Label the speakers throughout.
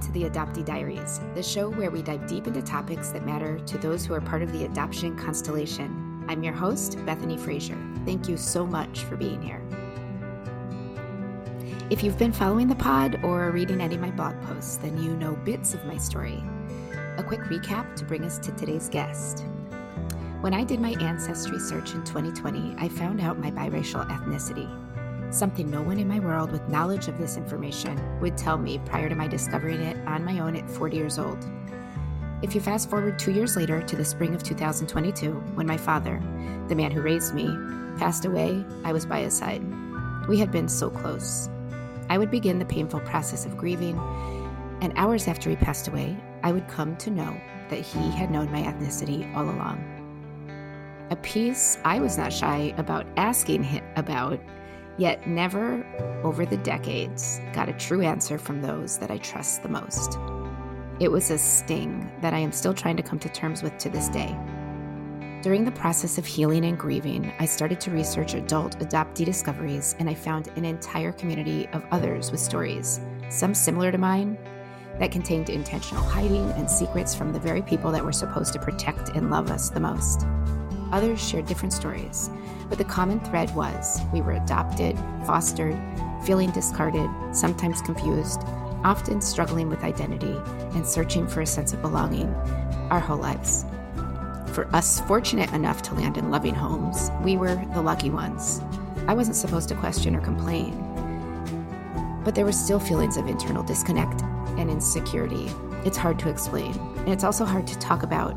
Speaker 1: To the Adoptee Diaries, the show where we dive deep into topics that matter to those who are part of the adoption constellation. I'm your host, Bethany Fraser. Thank you so much for being here. If you've been following the pod or reading any of my blog posts, then you know bits of my story. A quick recap to bring us to today's guest. When I did my ancestry search in 2020, I found out my biracial ethnicity something no one in my world with knowledge of this information would tell me prior to my discovering it on my own at 40 years old. If you fast forward two years later to the spring of 2022, when my father, the man who raised me, passed away, I was by his side. We had been so close. I would begin the painful process of grieving, and hours after he passed away, I would come to know that he had known my ethnicity all along. A piece I was not shy about asking him about yet never over the decades got a true answer from those that I trust the most. It was a sting that I am still trying to come to terms with to this day. During the process of healing and grieving, I started to research adult adoptee discoveries and I found an entire community of others with stories, some similar to mine, that contained intentional hiding and secrets from the very people that were supposed to protect and love us the most. Others shared different stories, but the common thread was we were adopted, fostered, feeling discarded, sometimes confused, often struggling with identity and searching for a sense of belonging our whole lives. For us fortunate enough to land in loving homes, we were the lucky ones. I wasn't supposed to question or complain, but there were still feelings of internal disconnect and insecurity. It's hard to explain, and it's also hard to talk about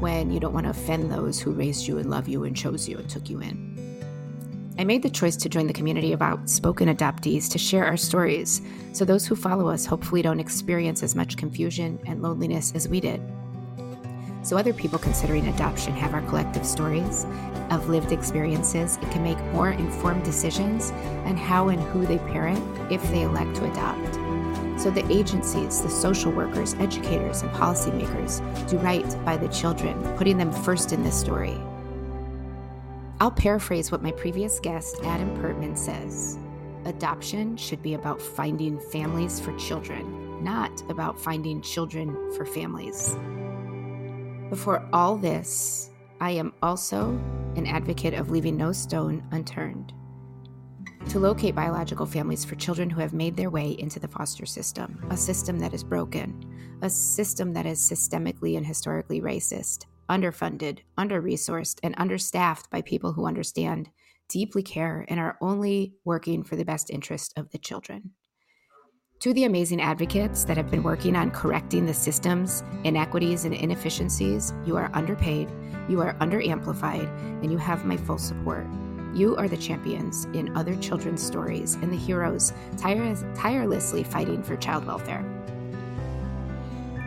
Speaker 1: when you don't want to offend those who raised you and love you and chose you and took you in. I made the choice to join the community of outspoken adoptees to share our stories so those who follow us hopefully don't experience as much confusion and loneliness as we did. So other people considering adoption have our collective stories of lived experiences and can make more informed decisions on how and who they parent if they elect to adopt so the agencies, the social workers, educators, and policymakers do right by the children, putting them first in this story. I'll paraphrase what my previous guest, Adam Pertman, says Adoption should be about finding families for children, not about finding children for families. Before all this, I am also an advocate of leaving no stone unturned to locate biological families for children who have made their way into the foster system, a system that is broken, a system that is systemically and historically racist, underfunded, under resourced, and understaffed by people who understand, deeply care, and are only working for the best interest of the children. To the amazing advocates that have been working on correcting the system's inequities and inefficiencies, you are underpaid, you are underamplified, and you have my full support. You are the champions in other children's stories and the heroes tire- tirelessly fighting for child welfare.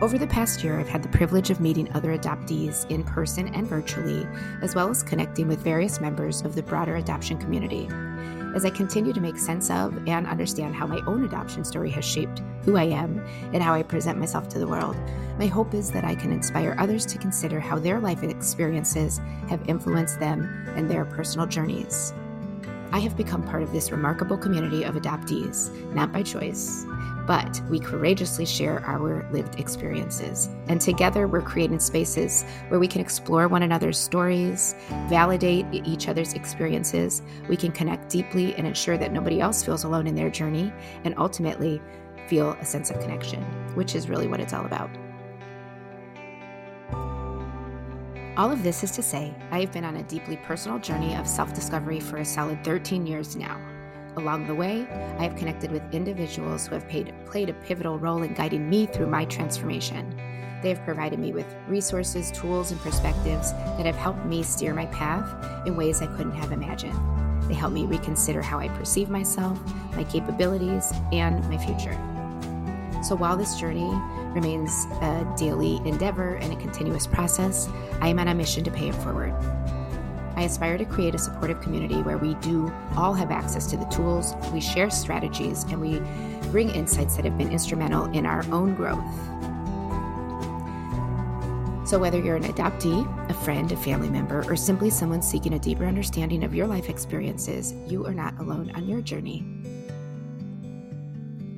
Speaker 1: Over the past year, I've had the privilege of meeting other adoptees in person and virtually, as well as connecting with various members of the broader adoption community as I continue to make sense of and understand how my own adoption story has shaped who I am and how I present myself to the world. My hope is that I can inspire others to consider how their life experiences have influenced them and their personal journeys. I have become part of this remarkable community of adoptees, not by choice, but we courageously share our lived experiences. And together, we're creating spaces where we can explore one another's stories, validate each other's experiences, we can connect deeply and ensure that nobody else feels alone in their journey, and ultimately feel a sense of connection, which is really what it's all about. All of this is to say, I have been on a deeply personal journey of self discovery for a solid 13 years now. Along the way, I have connected with individuals who have paid, played a pivotal role in guiding me through my transformation. They have provided me with resources, tools, and perspectives that have helped me steer my path in ways I couldn't have imagined. They help me reconsider how I perceive myself, my capabilities, and my future. So while this journey remains a daily endeavor and a continuous process, I am on a mission to pay it forward. I aspire to create a supportive community where we do all have access to the tools, we share strategies, and we bring insights that have been instrumental in our own growth. So, whether you're an adoptee, a friend, a family member, or simply someone seeking a deeper understanding of your life experiences, you are not alone on your journey.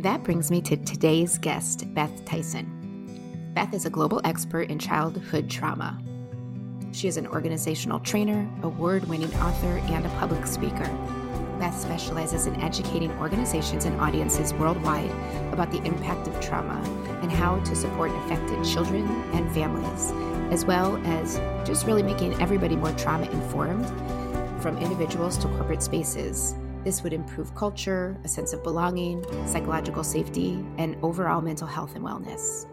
Speaker 2: That brings me to today's guest, Beth Tyson. Beth is a global expert in childhood trauma. She is an organizational trainer, award winning author, and a public speaker. Beth specializes in educating organizations and audiences worldwide about the impact of trauma and how to support affected children and families, as well as just really making everybody more trauma informed from individuals to corporate spaces. This would improve culture, a sense of belonging, psychological safety, and overall mental health and wellness.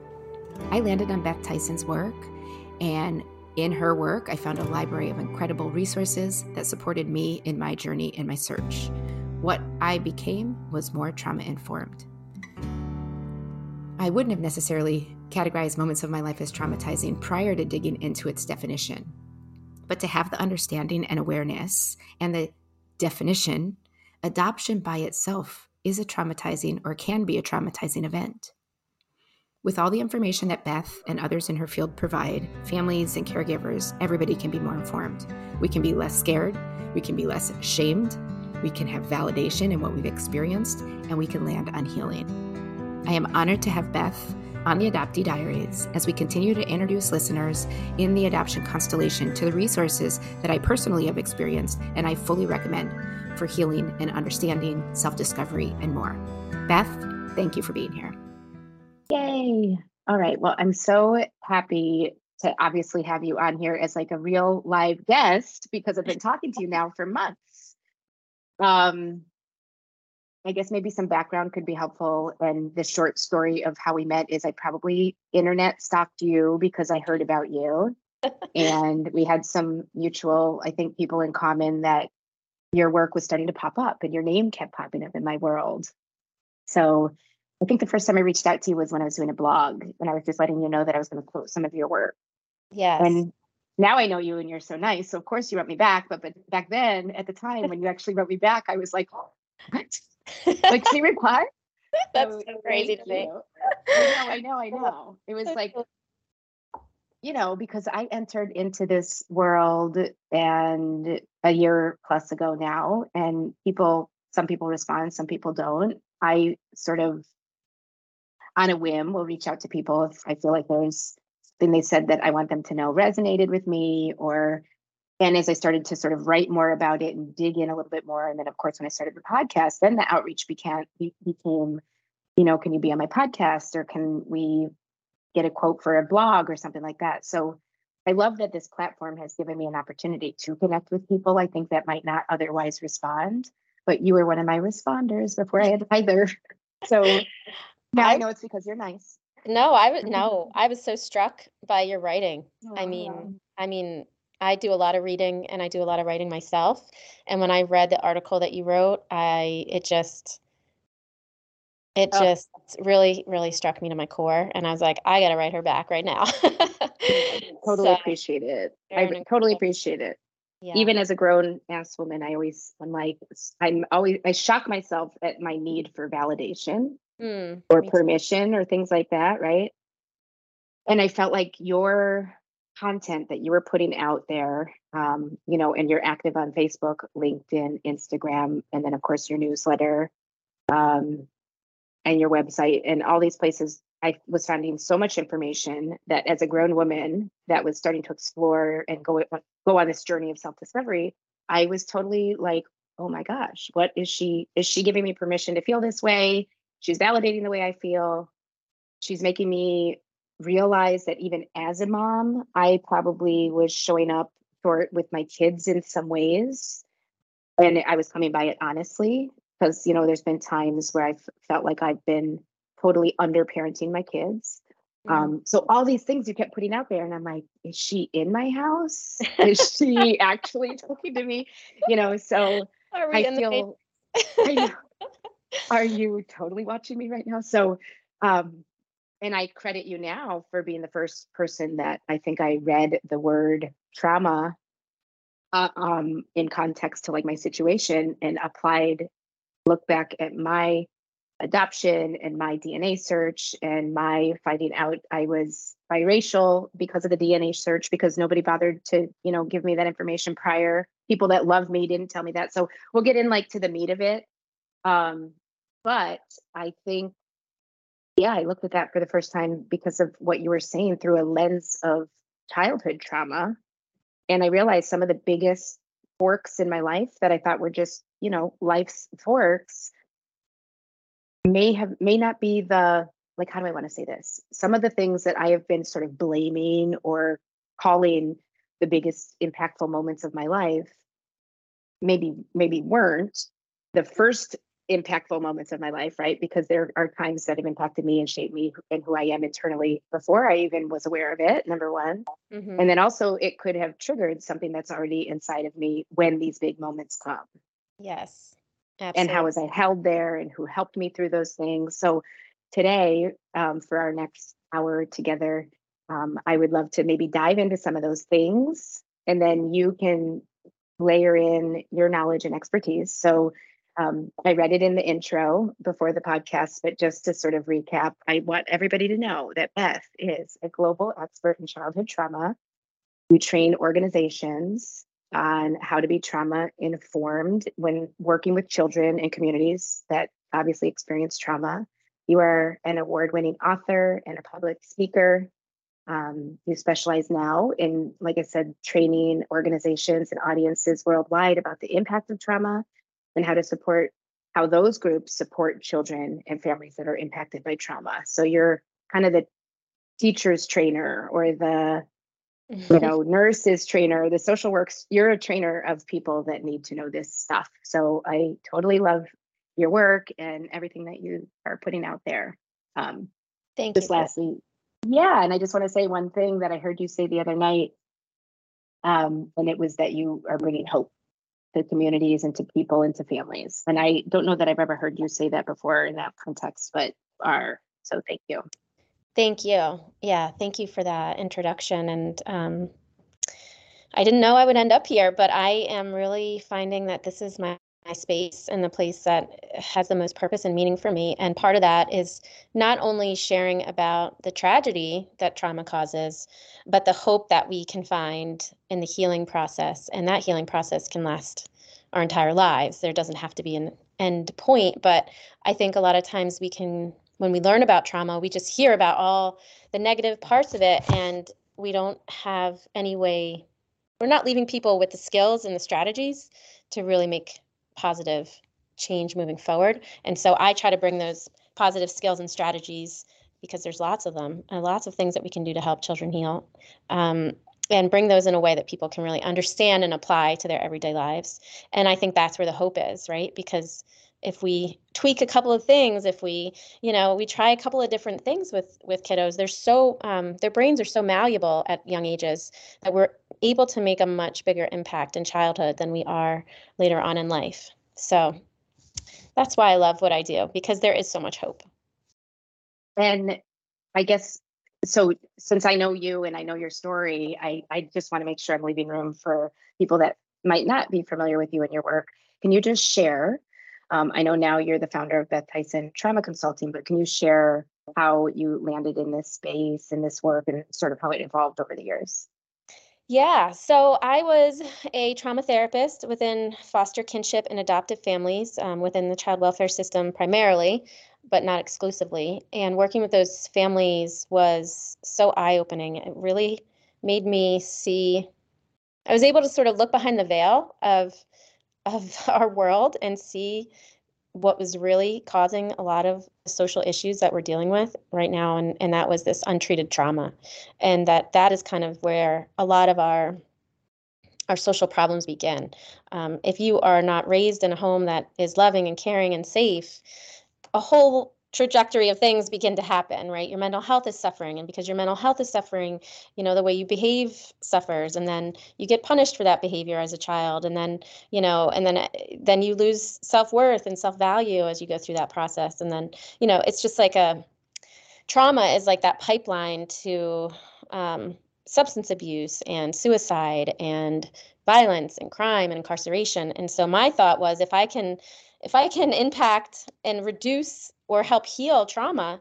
Speaker 2: I landed on Beth Tyson's work, and in her work, I found a library of incredible resources that supported me in my journey in my search. What I became was more trauma informed. I wouldn't have necessarily categorized moments of my life as traumatizing prior to digging into its definition. But to have the understanding and awareness and the definition, adoption by itself is a traumatizing or can be a traumatizing event. With all the information that Beth and others in her field provide, families and caregivers, everybody can be more informed. We can be less scared, we can be less shamed, we can have validation in what we've experienced, and we can land on healing. I am honored to have Beth on the Adoptee Diaries as we continue to introduce listeners in the adoption constellation to the resources that I personally have experienced and I fully recommend for healing and understanding, self discovery, and more. Beth, thank you for being here.
Speaker 1: Yay. All right. Well, I'm so happy to obviously have you on here as like a real live guest because I've been talking to you now for months. Um, I guess maybe some background could be helpful. And the short story of how we met is I probably internet stalked you because I heard about you. and we had some mutual, I think, people in common that your work was starting to pop up and your name kept popping up in my world. So I think the first time I reached out to you was when I was doing a blog and I was just letting you know that I was going to quote some of your work.
Speaker 3: Yes.
Speaker 1: And now I know you and you're so nice. So of course you wrote me back. But but back then at the time when you actually wrote me back, I was like, oh, what? like she replied?
Speaker 3: That's so, so crazy to me.
Speaker 1: I know, I know, I know. It was like, you know, because I entered into this world and a year plus ago now, and people, some people respond, some people don't. I sort of on a whim will reach out to people if I feel like there's something they said that I want them to know resonated with me or and as I started to sort of write more about it and dig in a little bit more, and then of course when I started the podcast, then the outreach became became, you know, can you be on my podcast or can we get a quote for a blog or something like that? So I love that this platform has given me an opportunity to connect with people I think that might not otherwise respond. But you were one of my responders before I had either. So now I, I know it's because you're nice.
Speaker 3: No, I was mm-hmm. no, I was so struck by your writing. Oh, I mean, I mean, I do a lot of reading and I do a lot of writing myself. And when I read the article that you wrote, I it just it oh. just really really struck me to my core and I was like, I got to write her back right now.
Speaker 1: totally so, appreciate it. I totally appreciate it. Yeah. Even as a grown ass woman, I always I'm like I'm always I shock myself at my need for validation mm, or permission too. or things like that, right? And I felt like your content that you were putting out there, um, you know, and you're active on Facebook, LinkedIn, Instagram, and then of course your newsletter um, and your website and all these places. I was finding so much information that as a grown woman that was starting to explore and go go on this journey of self discovery, I was totally like, oh my gosh, what is she? Is she giving me permission to feel this way? She's validating the way I feel. She's making me realize that even as a mom, I probably was showing up short with my kids in some ways. And I was coming by it honestly, because, you know, there's been times where I've felt like I've been totally under parenting my kids. Um, so all these things you kept putting out there, and I'm like, is she in my house? Is she actually talking to me? You know, so I feel I are you totally watching me right now? So um and I credit you now for being the first person that I think I read the word trauma uh, um, in context to like my situation and applied, look back at my adoption and my DNA search and my finding out I was biracial because of the DNA search because nobody bothered to, you know, give me that information prior. People that love me didn't tell me that. So we'll get in like to the meat of it. Um, but I think yeah, I looked at that for the first time because of what you were saying through a lens of childhood trauma. And I realized some of the biggest forks in my life that I thought were just, you know, life's forks may have may not be the like how do I want to say this? Some of the things that I have been sort of blaming or calling the biggest impactful moments of my life maybe maybe weren't the first impactful moments of my life, right? Because there are times that have impacted me and shaped me and who I am internally before I even was aware of it, number one. Mm-hmm. And then also, it could have triggered something that's already inside of me when these big moments come.
Speaker 3: Yes.
Speaker 1: Absolutely. And how was I held there and who helped me through those things. So, today, um, for our next hour together, um, I would love to maybe dive into some of those things and then you can layer in your knowledge and expertise. So, um, I read it in the intro before the podcast, but just to sort of recap, I want everybody to know that Beth is a global expert in childhood trauma. You train organizations on how to be trauma informed when working with children in communities that obviously experience trauma. You are an award winning author and a public speaker. Um, you specialize now in, like I said, training organizations and audiences worldwide about the impact of trauma and how to support how those groups support children and families that are impacted by trauma. So you're kind of the teacher's trainer or the you know nurses trainer the social works you're a trainer of people that need to know this stuff so i totally love your work and everything that you are putting out there
Speaker 3: um thank you. just
Speaker 1: you lastly yeah and i just want to say one thing that i heard you say the other night um and it was that you are bringing hope to communities and to people and to families. And I don't know that I've ever heard you say that before in that context, but are. So thank you.
Speaker 3: Thank you. Yeah, thank you for that introduction. And um, I didn't know I would end up here, but I am really finding that this is my my space and the place that has the most purpose and meaning for me. And part of that is not only sharing about the tragedy that trauma causes, but the hope that we can find in the healing process. And that healing process can last our entire lives. There doesn't have to be an end point. But I think a lot of times we can, when we learn about trauma, we just hear about all the negative parts of it and we don't have any way, we're not leaving people with the skills and the strategies to really make positive change moving forward. And so I try to bring those positive skills and strategies because there's lots of them and lots of things that we can do to help children heal. Um, and bring those in a way that people can really understand and apply to their everyday lives. And I think that's where the hope is, right? Because if we tweak a couple of things if we you know we try a couple of different things with with kiddos they're so um, their brains are so malleable at young ages that we're able to make a much bigger impact in childhood than we are later on in life. So that's why i love what i do because there is so much hope.
Speaker 1: And i guess so since i know you and i know your story i i just want to make sure i'm leaving room for people that might not be familiar with you and your work. Can you just share um, I know now you're the founder of Beth Tyson Trauma Consulting, but can you share how you landed in this space and this work and sort of how it evolved over the years?
Speaker 3: Yeah, so I was a trauma therapist within foster kinship and adoptive families um, within the child welfare system primarily, but not exclusively. And working with those families was so eye opening. It really made me see, I was able to sort of look behind the veil of of our world and see what was really causing a lot of social issues that we're dealing with right now and, and that was this untreated trauma. And that that is kind of where a lot of our our social problems begin. Um, if you are not raised in a home that is loving and caring and safe a whole trajectory of things begin to happen right? Your mental health is suffering and because your mental health is suffering you know the way you behave suffers and then you get punished for that behavior as a child and then you know and then then you lose self-worth and self-value as you go through that process and then you know it's just like a trauma is like that pipeline to um, substance abuse and suicide and violence and crime and incarceration and so my thought was if i can if i can impact and reduce or help heal trauma,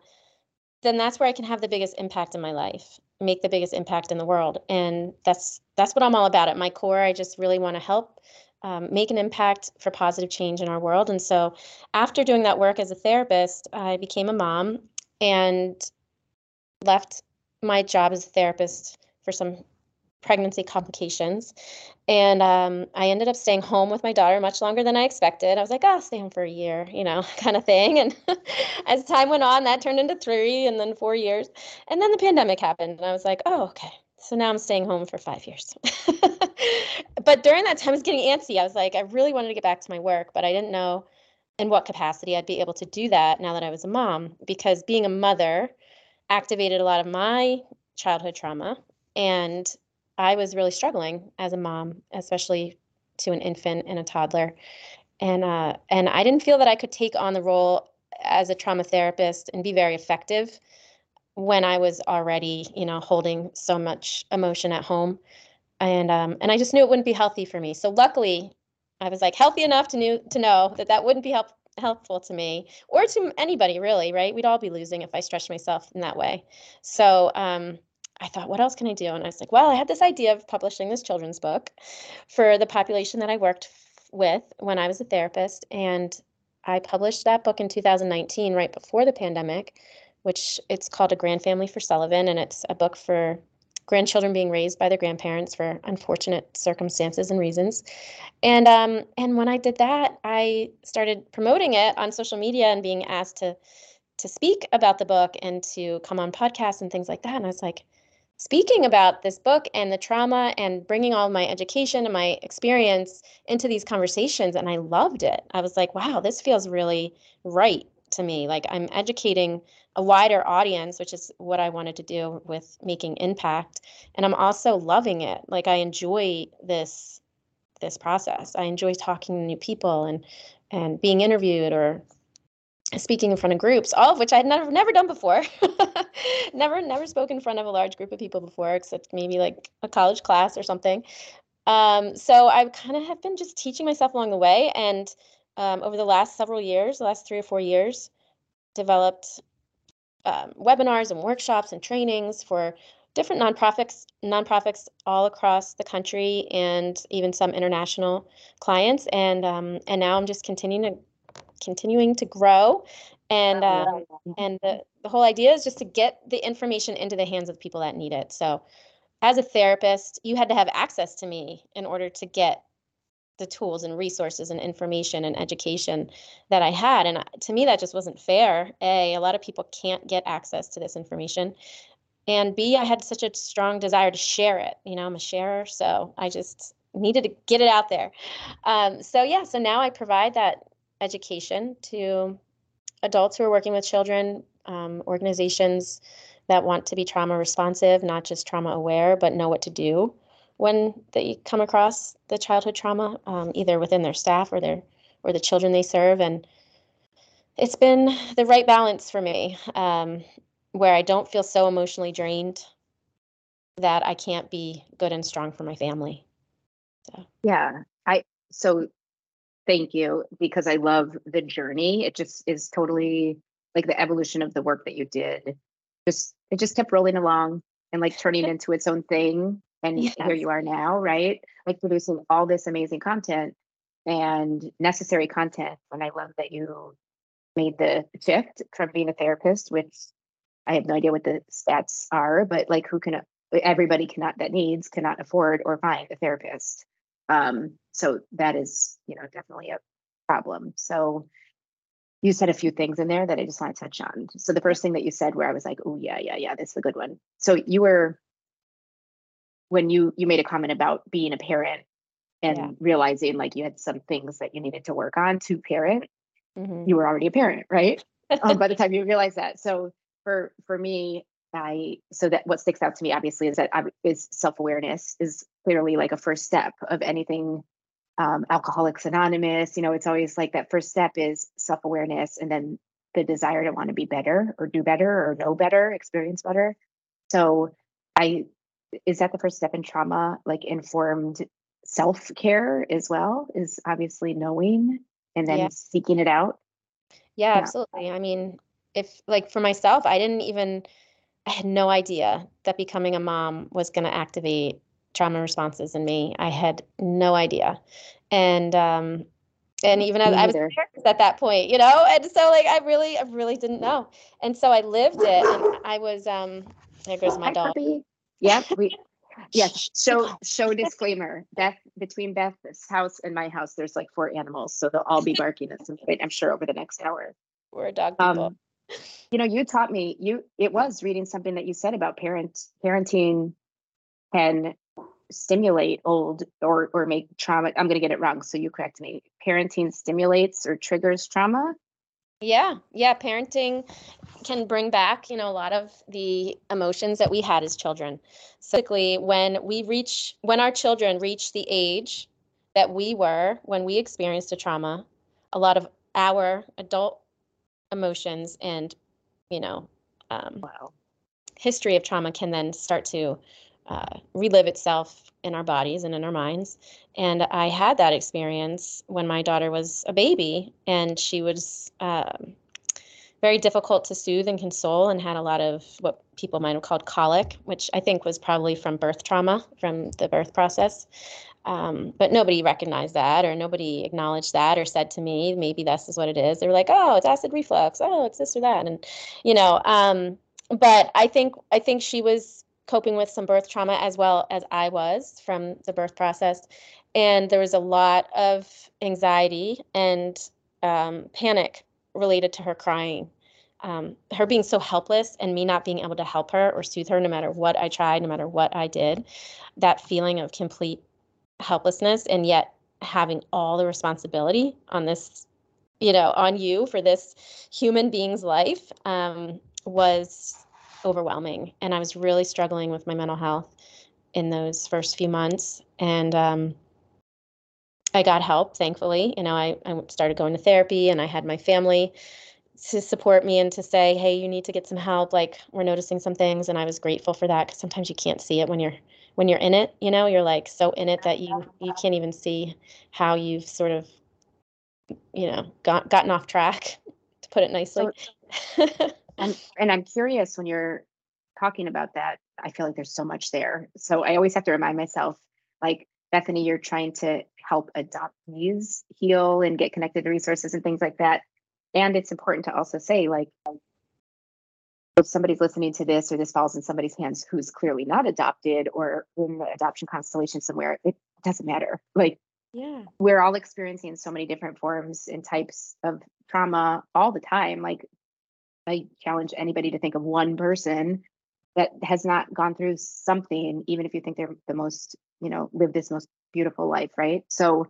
Speaker 3: then that's where I can have the biggest impact in my life, make the biggest impact in the world. And that's that's what I'm all about. At my core, I just really want to help um, make an impact for positive change in our world. And so, after doing that work as a therapist, I became a mom and left my job as a therapist for some pregnancy complications. And um, I ended up staying home with my daughter much longer than I expected. I was like, oh, I'll stay home for a year, you know, kind of thing. And as time went on, that turned into three and then four years. And then the pandemic happened. And I was like, oh, okay. So now I'm staying home for five years. but during that time, I was getting antsy. I was like, I really wanted to get back to my work, but I didn't know in what capacity I'd be able to do that now that I was a mom, because being a mother activated a lot of my childhood trauma. And I was really struggling as a mom, especially to an infant and a toddler. And uh, and I didn't feel that I could take on the role as a trauma therapist and be very effective when I was already, you know, holding so much emotion at home. And um, and I just knew it wouldn't be healthy for me. So luckily, I was like healthy enough to knew to know that that wouldn't be help, helpful to me or to anybody really, right? We'd all be losing if I stretched myself in that way. So um, I thought, what else can I do? And I was like, well, I had this idea of publishing this children's book for the population that I worked with when I was a therapist. And I published that book in 2019, right before the pandemic, which it's called A Grand Family for Sullivan. And it's a book for grandchildren being raised by their grandparents for unfortunate circumstances and reasons. And um, and when I did that, I started promoting it on social media and being asked to to speak about the book and to come on podcasts and things like that. And I was like, speaking about this book and the trauma and bringing all my education and my experience into these conversations and I loved it. I was like, wow, this feels really right to me. Like I'm educating a wider audience, which is what I wanted to do with making impact. And I'm also loving it. Like I enjoy this this process. I enjoy talking to new people and and being interviewed or speaking in front of groups, all of which I had never never done before. never never spoken in front of a large group of people before, except maybe like a college class or something. Um, so I kind of have been just teaching myself along the way, and um, over the last several years, the last three or four years, developed um, webinars and workshops and trainings for different nonprofits nonprofits all across the country and even some international clients and um, and now I'm just continuing to continuing to grow and um, and the, the whole idea is just to get the information into the hands of people that need it. So as a therapist you had to have access to me in order to get the tools and resources and information and education that i had. And uh, to me that just wasn't fair. A a lot of people can't get access to this information. And b i had such a strong desire to share it. You know i'm a sharer so i just needed to get it out there. Um, so yeah so now i provide that education to adults who are working with children, um, organizations that want to be trauma responsive, not just trauma aware, but know what to do when they come across the childhood trauma, um, either within their staff or their or the children they serve. And it's been the right balance for me, um, where I don't feel so emotionally drained that I can't be good and strong for my family.
Speaker 1: So. Yeah, I so thank you because I love the journey. It just is totally like the evolution of the work that you did. Just it just kept rolling along and like turning into its own thing. And yes. here you are now, right? Like producing all this amazing content and necessary content. And I love that you made the shift from being a therapist, which I have no idea what the stats are, but like who can everybody cannot that needs cannot afford or find a therapist. Um, so that is, you know, definitely a problem. So you said a few things in there that I just want to touch on. So the first thing that you said where I was like, oh yeah, yeah, yeah, this is a good one. So you were when you you made a comment about being a parent and yeah. realizing like you had some things that you needed to work on to parent. Mm-hmm. You were already a parent, right? um, by the time you realized that. So for for me, I so that what sticks out to me obviously is that is self awareness is clearly like a first step of anything. Um, Alcoholics Anonymous, you know, it's always like that first step is self awareness, and then the desire to want to be better or do better or know better, experience better. So, I is that the first step in trauma, like informed self care as well, is obviously knowing and then yeah. seeking it out.
Speaker 3: Yeah, yeah, absolutely. I mean, if like for myself, I didn't even I had no idea that becoming a mom was going to activate trauma responses in me. I had no idea. And um, and even as I was at that point, you know, and so like I really, I really didn't know, and so I lived it, and I was um. There goes my Hi, dog.
Speaker 1: Puppy. Yep, we. Yes. So, show disclaimer. Beth between Beth's house and my house, there's like four animals, so they'll all be barking at some point. I'm sure over the next hour.
Speaker 3: We're dog people. Um,
Speaker 1: you know, you taught me. You it was reading something that you said about parent parenting can stimulate old or or make trauma i'm going to get it wrong so you correct me parenting stimulates or triggers trauma
Speaker 3: yeah yeah parenting can bring back you know a lot of the emotions that we had as children so when we reach when our children reach the age that we were when we experienced a trauma a lot of our adult emotions and you know um, wow. history of trauma can then start to uh, relive itself in our bodies and in our minds. And I had that experience when my daughter was a baby, and she was um, very difficult to soothe and console, and had a lot of what people might have called colic, which I think was probably from birth trauma, from the birth process. Um, but nobody recognized that, or nobody acknowledged that, or said to me, maybe this is what it is. They were like, "Oh, it's acid reflux. Oh, it's this or that," and you know. Um, but I think I think she was coping with some birth trauma as well as I was from the birth process. And there was a lot of anxiety and um, panic related to her crying. Um, her being so helpless and me not being able to help her or soothe her no matter what I tried, no matter what I did, that feeling of complete helplessness and yet having all the responsibility on this, you know, on you for this human being's life um, was overwhelming. And I was really struggling with my mental health in those first few months. And um, I got help, thankfully. You know, I, I started going to therapy and I had my family to support me and to say, hey, you need to get some help. Like we're noticing some things. And I was grateful for that because sometimes you can't see it when you're when you're in it, you know, you're like so in it that you you can't even see how you've sort of you know got gotten off track to put it nicely.
Speaker 1: So, and and I'm curious when you're talking about that, I feel like there's so much there. So I always have to remind myself, like Bethany, you're trying to help adoptees heal and get connected to resources and things like that. And it's important to also say, like, if somebody's listening to this or this falls in somebody's hands who's clearly not adopted or in the adoption constellation somewhere, it doesn't matter. Like, yeah, we're all experiencing so many different forms and types of trauma all the time. Like, I challenge anybody to think of one person that has not gone through something, even if you think they're the most, you know, live this most beautiful life, right? So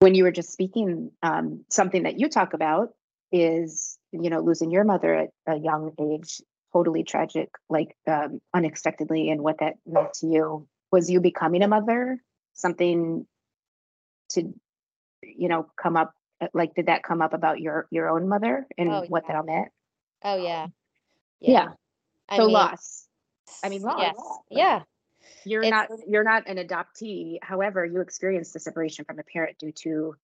Speaker 1: when you were just speaking, um, something that you talk about is, you know, losing your mother at a young age, totally tragic, like um, unexpectedly, and what that meant to you. Was you becoming a mother something to, you know, come up? Like, did that come up about your your own mother and oh, what that all meant?
Speaker 3: Oh yeah.
Speaker 1: Yeah. yeah. I so mean, loss. I mean loss.
Speaker 3: Yes. Yeah.
Speaker 1: You're it's, not you're not an adoptee. However, you experience the separation from a parent due to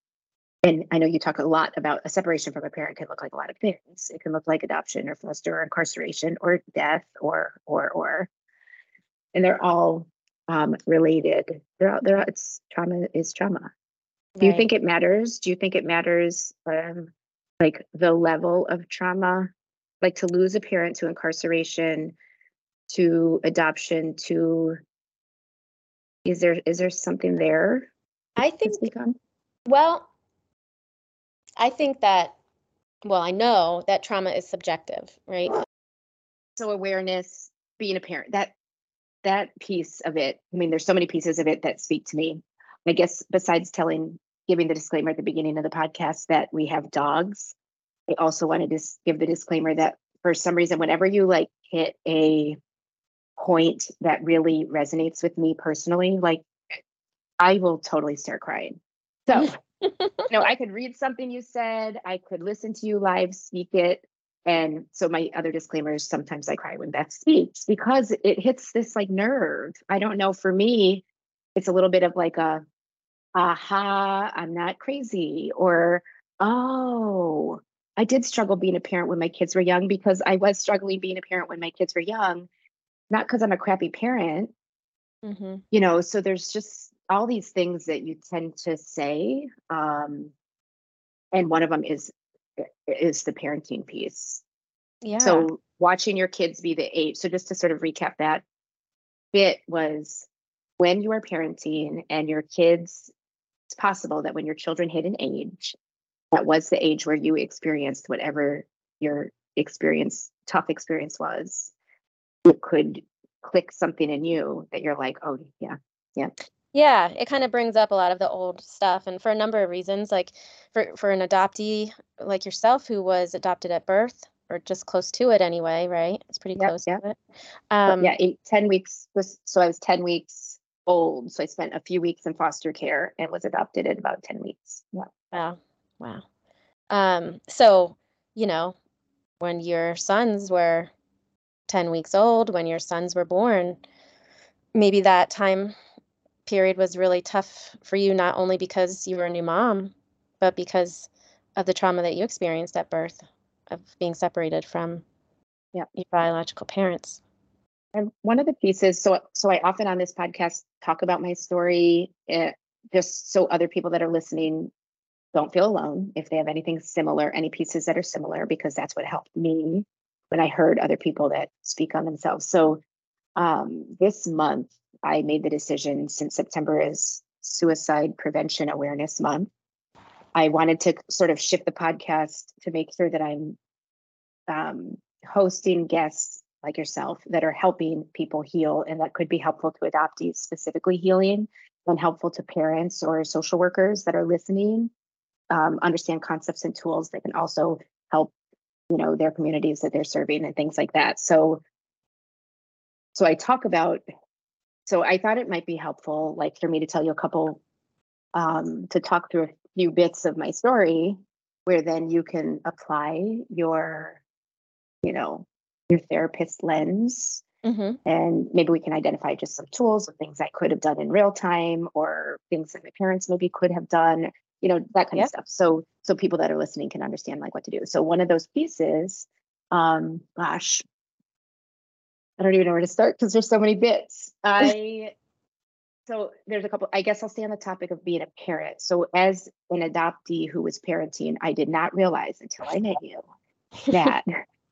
Speaker 1: and I know you talk a lot about a separation from a parent can look like a lot of things. It can look like adoption or foster or incarceration or death or or or and they're all um, related. They're all, they're all, it's trauma is trauma. Do you think it matters? Do you think it matters um, like the level of trauma like to lose a parent to incarceration to adoption to is there is there something there
Speaker 3: i think well i think that well i know that trauma is subjective right?
Speaker 1: So awareness being a parent that that piece of it i mean there's so many pieces of it that speak to me. I guess besides telling giving the disclaimer at the beginning of the podcast that we have dogs I also wanted to give the disclaimer that for some reason, whenever you like hit a point that really resonates with me personally, like I will totally start crying. So, you know, I could read something you said, I could listen to you live speak it. And so my other disclaimer is sometimes I cry when Beth speaks because it hits this like nerve. I don't know. For me, it's a little bit of like a aha, I'm not crazy, or oh, I did struggle being a parent when my kids were young because I was struggling being a parent when my kids were young, not because I'm a crappy parent. Mm-hmm. You know, so there's just all these things that you tend to say. Um, and one of them is is the parenting piece.
Speaker 3: Yeah.
Speaker 1: So watching your kids be the age. So just to sort of recap that bit was when you are parenting and your kids, it's possible that when your children hit an age, that was the age where you experienced whatever your experience, tough experience was, it could click something in you that you're like, oh yeah, yeah.
Speaker 3: Yeah, it kind of brings up a lot of the old stuff and for a number of reasons like for for an adoptee like yourself who was adopted at birth or just close to it anyway, right? It's pretty yep, close yep. to it.
Speaker 1: Um, yeah, eight, 10 weeks was so I was 10 weeks old. So I spent a few weeks in foster care and was adopted at about 10 weeks. Yeah.
Speaker 3: Wow. Wow. Um, so, you know, when your sons were 10 weeks old, when your sons were born, maybe that time period was really tough for you, not only because you were a new mom, but because of the trauma that you experienced at birth of being separated from
Speaker 1: yeah.
Speaker 3: your biological parents.
Speaker 1: And one of the pieces, so so I often on this podcast talk about my story, eh, just so other people that are listening don't feel alone if they have anything similar, any pieces that are similar, because that's what helped me when I heard other people that speak on themselves. So um, this month, I made the decision since September is Suicide Prevention Awareness Month. I wanted to sort of shift the podcast to make sure that I'm um, hosting guests like yourself that are helping people heal and that could be helpful to adoptees, specifically healing, and helpful to parents or social workers that are listening um, understand concepts and tools that can also help you know their communities that they're serving and things like that so so i talk about so i thought it might be helpful like for me to tell you a couple um, to talk through a few bits of my story where then you can apply your you know your therapist lens
Speaker 3: mm-hmm.
Speaker 1: and maybe we can identify just some tools or things i could have done in real time or things that my parents maybe could have done you know that kind yep. of stuff. So so people that are listening can understand like what to do. So one of those pieces um gosh. I don't even know where to start because there's so many bits. I so there's a couple i guess i'll stay on the topic of being a parent. So as an adoptee who was parenting i did not realize until i met you that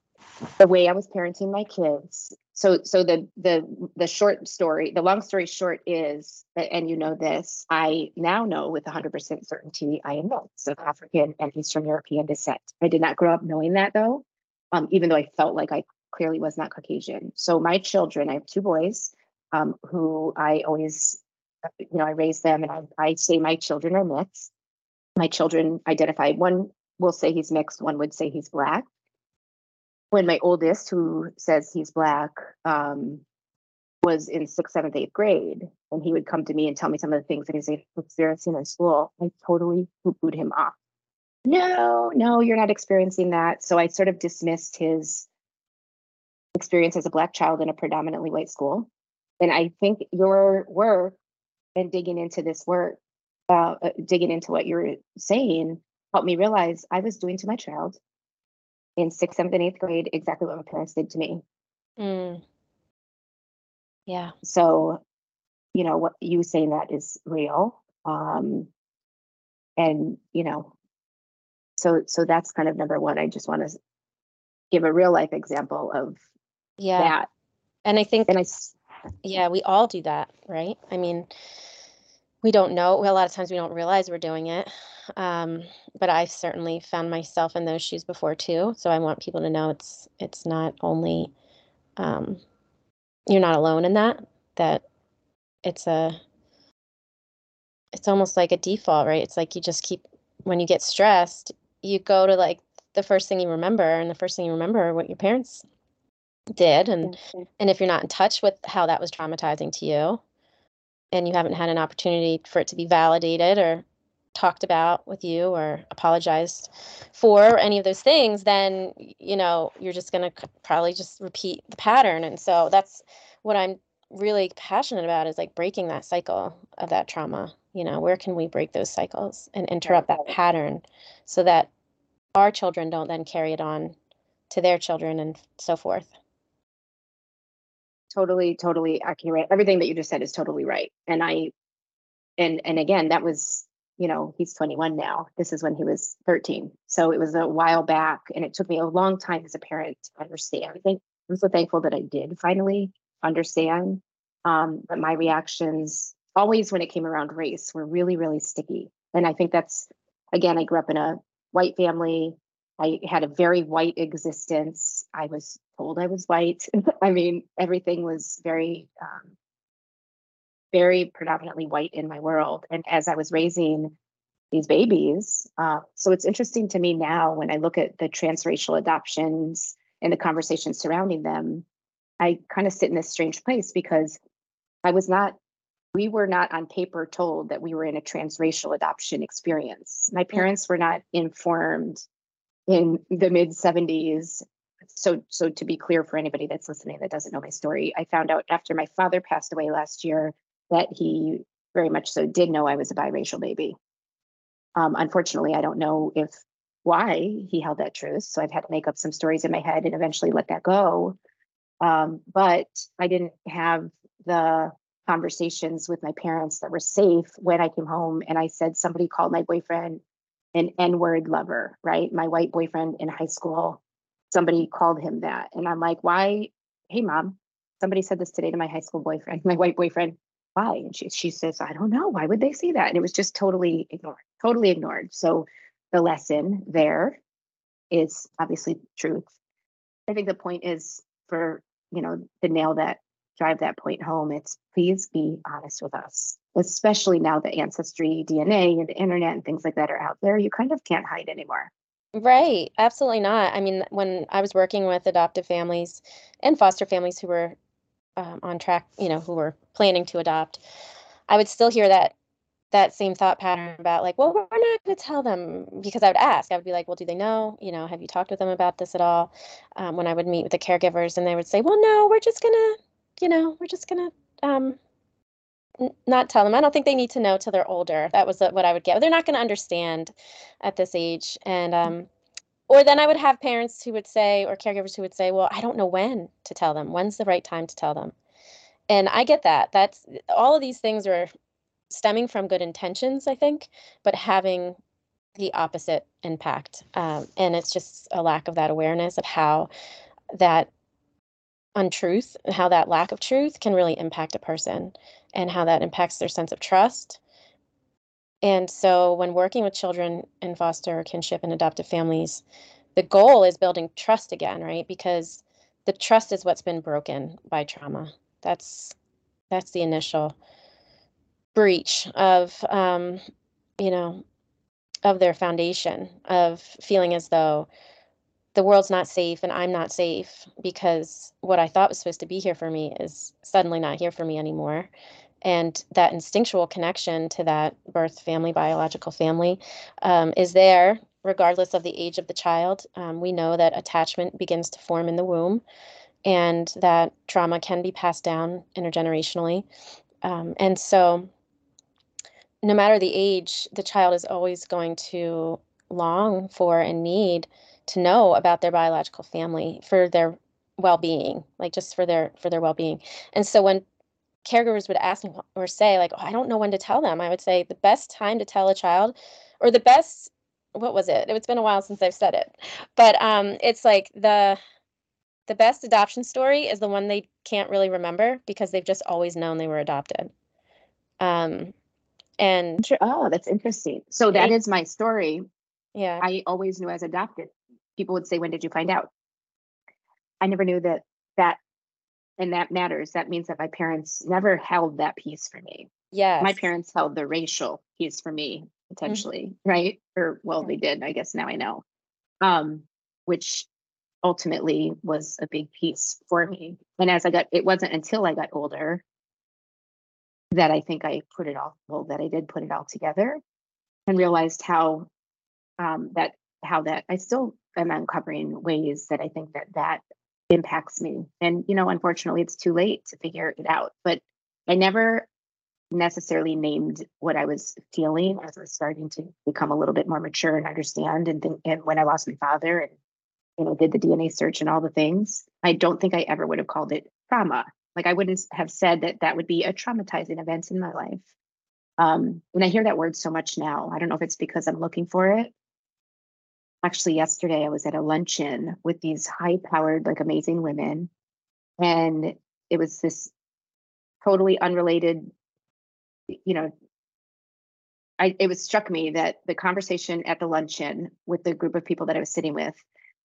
Speaker 1: the way i was parenting my kids so so the the the short story the long story short is and you know this i now know with 100% certainty i am mixed of african and eastern european descent. I did not grow up knowing that though um, even though i felt like i clearly was not caucasian. So my children i have two boys um, who i always you know i raise them and I, I say my children are mixed. My children identify one will say he's mixed one would say he's black when my oldest, who says he's black, um, was in sixth, seventh, eighth grade, and he would come to me and tell me some of the things that he's experiencing in school, I totally poo-pooed him off. No, no, you're not experiencing that. So I sort of dismissed his experience as a black child in a predominantly white school. And I think your work and digging into this work, uh, uh digging into what you're saying, helped me realize I was doing to my child in sixth, seventh, and eighth grade exactly what my parents did to me.
Speaker 3: Mm. Yeah.
Speaker 1: So, you know, what you saying that is real. Um, and, you know, so so that's kind of number one. I just want to give a real life example of
Speaker 3: yeah.
Speaker 1: that.
Speaker 3: And I think
Speaker 1: and I
Speaker 3: yeah, we all do that, right? I mean, we don't know. A lot of times we don't realize we're doing it. Um, but I've certainly found myself in those shoes before too. So I want people to know it's it's not only um, you're not alone in that. That it's a it's almost like a default, right? It's like you just keep when you get stressed, you go to like the first thing you remember, and the first thing you remember are what your parents did, and mm-hmm. and if you're not in touch with how that was traumatizing to you, and you haven't had an opportunity for it to be validated or talked about with you or apologized for any of those things then you know you're just going to probably just repeat the pattern. And so that's what i'm really passionate about is like breaking that cycle of that trauma. You know where can we break those cycles and interrupt that pattern so that our children don't then carry it on to their children and so forth?
Speaker 1: Totally totally accurate. Everything that you just said is totally right. And i and and again that was you know, he's 21 now. This is when he was 13. So it was a while back. And it took me a long time as a parent to understand. I think I'm so thankful that I did finally understand. Um, but my reactions, always when it came around race, were really, really sticky. And I think that's, again, I grew up in a white family. I had a very white existence. I was told I was white. I mean, everything was very, um, very predominantly white in my world. And as I was raising these babies, uh, so it's interesting to me now when I look at the transracial adoptions and the conversations surrounding them, I kind of sit in this strange place because I was not, we were not on paper told that we were in a transracial adoption experience. My parents were not informed in the mid 70s so so to be clear for anybody that's listening that doesn't know my story i found out after my father passed away last year that he very much so did know i was a biracial baby um, unfortunately i don't know if why he held that truth so i've had to make up some stories in my head and eventually let that go um, but i didn't have the conversations with my parents that were safe when i came home and i said somebody called my boyfriend an n-word lover right my white boyfriend in high school somebody called him that. And I'm like, why? Hey, mom, somebody said this today to my high school boyfriend, my white boyfriend. Why? And she, she says, I don't know. Why would they say that? And it was just totally ignored, totally ignored. So the lesson there is obviously truth. I think the point is for, you know, to nail that, drive that point home, it's please be honest with us, especially now that ancestry, DNA, and the internet and things like that are out there. You kind of can't hide anymore.
Speaker 3: Right, absolutely not. I mean, when I was working with adoptive families and foster families who were um, on track, you know, who were planning to adopt, I would still hear that that same thought pattern about like, well, we're not going to tell them because I would ask. I would be like, well, do they know? You know, have you talked with them about this at all? Um, when I would meet with the caregivers, and they would say, well, no, we're just gonna, you know, we're just gonna um, not tell them. I don't think they need to know till they're older. That was what I would get. They're not going to understand at this age. And um, or then I would have parents who would say, or caregivers who would say, "Well, I don't know when to tell them. When's the right time to tell them?" And I get that. That's all of these things are stemming from good intentions, I think, but having the opposite impact. Um, and it's just a lack of that awareness of how that untruth and how that lack of truth can really impact a person and how that impacts their sense of trust. And so, when working with children in foster, kinship, and adoptive families, the goal is building trust again, right? Because the trust is what's been broken by trauma. That's that's the initial breach of, um, you know, of their foundation of feeling as though the world's not safe and I'm not safe because what I thought was supposed to be here for me is suddenly not here for me anymore. And that instinctual connection to that birth family, biological family, um, is there regardless of the age of the child. Um, we know that attachment begins to form in the womb and that trauma can be passed down intergenerationally. Um, and so, no matter the age, the child is always going to long for and need to know about their biological family for their well-being like just for their for their well-being and so when caregivers would ask me or say like oh, i don't know when to tell them. I would say the best time to tell a child or the best what was it? It's been a while since i've said it. But um it's like the the best adoption story is the one they can't really remember because they've just always known they were adopted. Um and
Speaker 1: oh that's interesting. So that is my story.
Speaker 3: Yeah.
Speaker 1: I always knew i was adopted. People would say, When did you find out? I never knew that that and that matters. That means that my parents never held that piece for me.
Speaker 3: Yeah.
Speaker 1: My parents held the racial piece for me, mm-hmm. potentially, mm-hmm. right? Or well, they did, I guess now I know. Um, which ultimately was a big piece for me. And as I got it wasn't until I got older that I think I put it all well, that I did put it all together and realized how um that how that I still am uncovering ways that I think that that impacts me. And, you know, unfortunately, it's too late to figure it out. But I never necessarily named what I was feeling as I was starting to become a little bit more mature and understand. And, think, and when I lost my father and, you know, did the DNA search and all the things, I don't think I ever would have called it trauma. Like I wouldn't have said that that would be a traumatizing event in my life. Um, and I hear that word so much now. I don't know if it's because I'm looking for it. Actually, yesterday I was at a luncheon with these high powered, like amazing women. And it was this totally unrelated, you know, I, it was struck me that the conversation at the luncheon with the group of people that I was sitting with,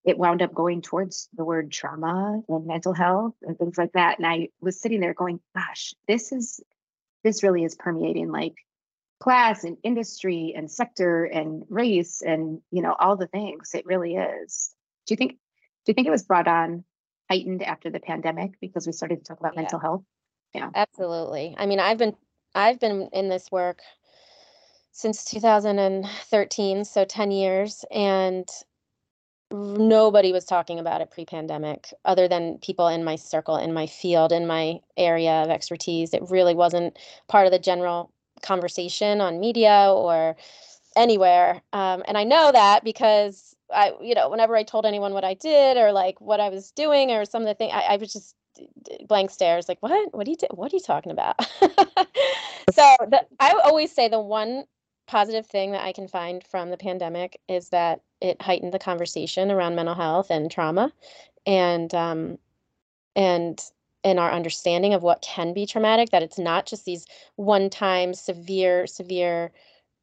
Speaker 1: it wound up going towards the word trauma and mental health and things like that. And I was sitting there going, gosh, this is this really is permeating like class and industry and sector and race and you know all the things. It really is. Do you think do you think it was brought on heightened after the pandemic because we started to talk about yeah. mental health?
Speaker 3: Yeah. Absolutely. I mean i've been i've been in this work since 2013 so 10 years and nobody was talking about it pre-pandemic other than people in my circle in my field in my area of expertise. It really wasn't part of the general conversation on media or anywhere um, and i know that because i you know whenever i told anyone what i did or like what i was doing or some of the things I, I was just blank stares like what? What are you what are you talking about? So the, i always say the one positive thing that I can find from the pandemic is that it heightened the conversation around mental health and trauma, and um, and in our understanding of what can be traumatic. That it's not just these one-time severe severe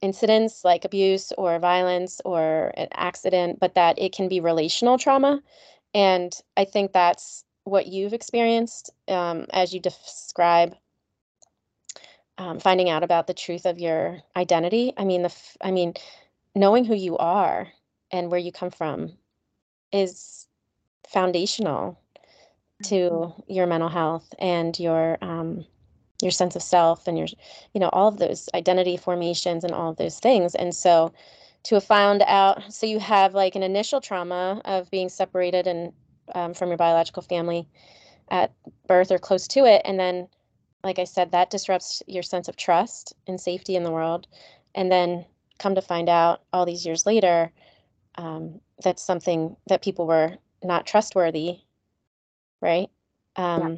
Speaker 3: incidents like abuse or violence or an accident, but that it can be relational trauma, and I think that's what you've experienced um, as you describe um, finding out about the truth of your identity. I mean, the f- I mean, knowing who you are and where you come from is foundational to your mental health and your um, your sense of self and your you know all of those identity formations and all of those things and so to have found out so you have like an initial trauma of being separated and um, from your biological family at birth or close to it and then like I said, that disrupts your sense of trust and safety in the world. And then come to find out all these years later, um, that's something that people were not trustworthy, right? Um, yeah.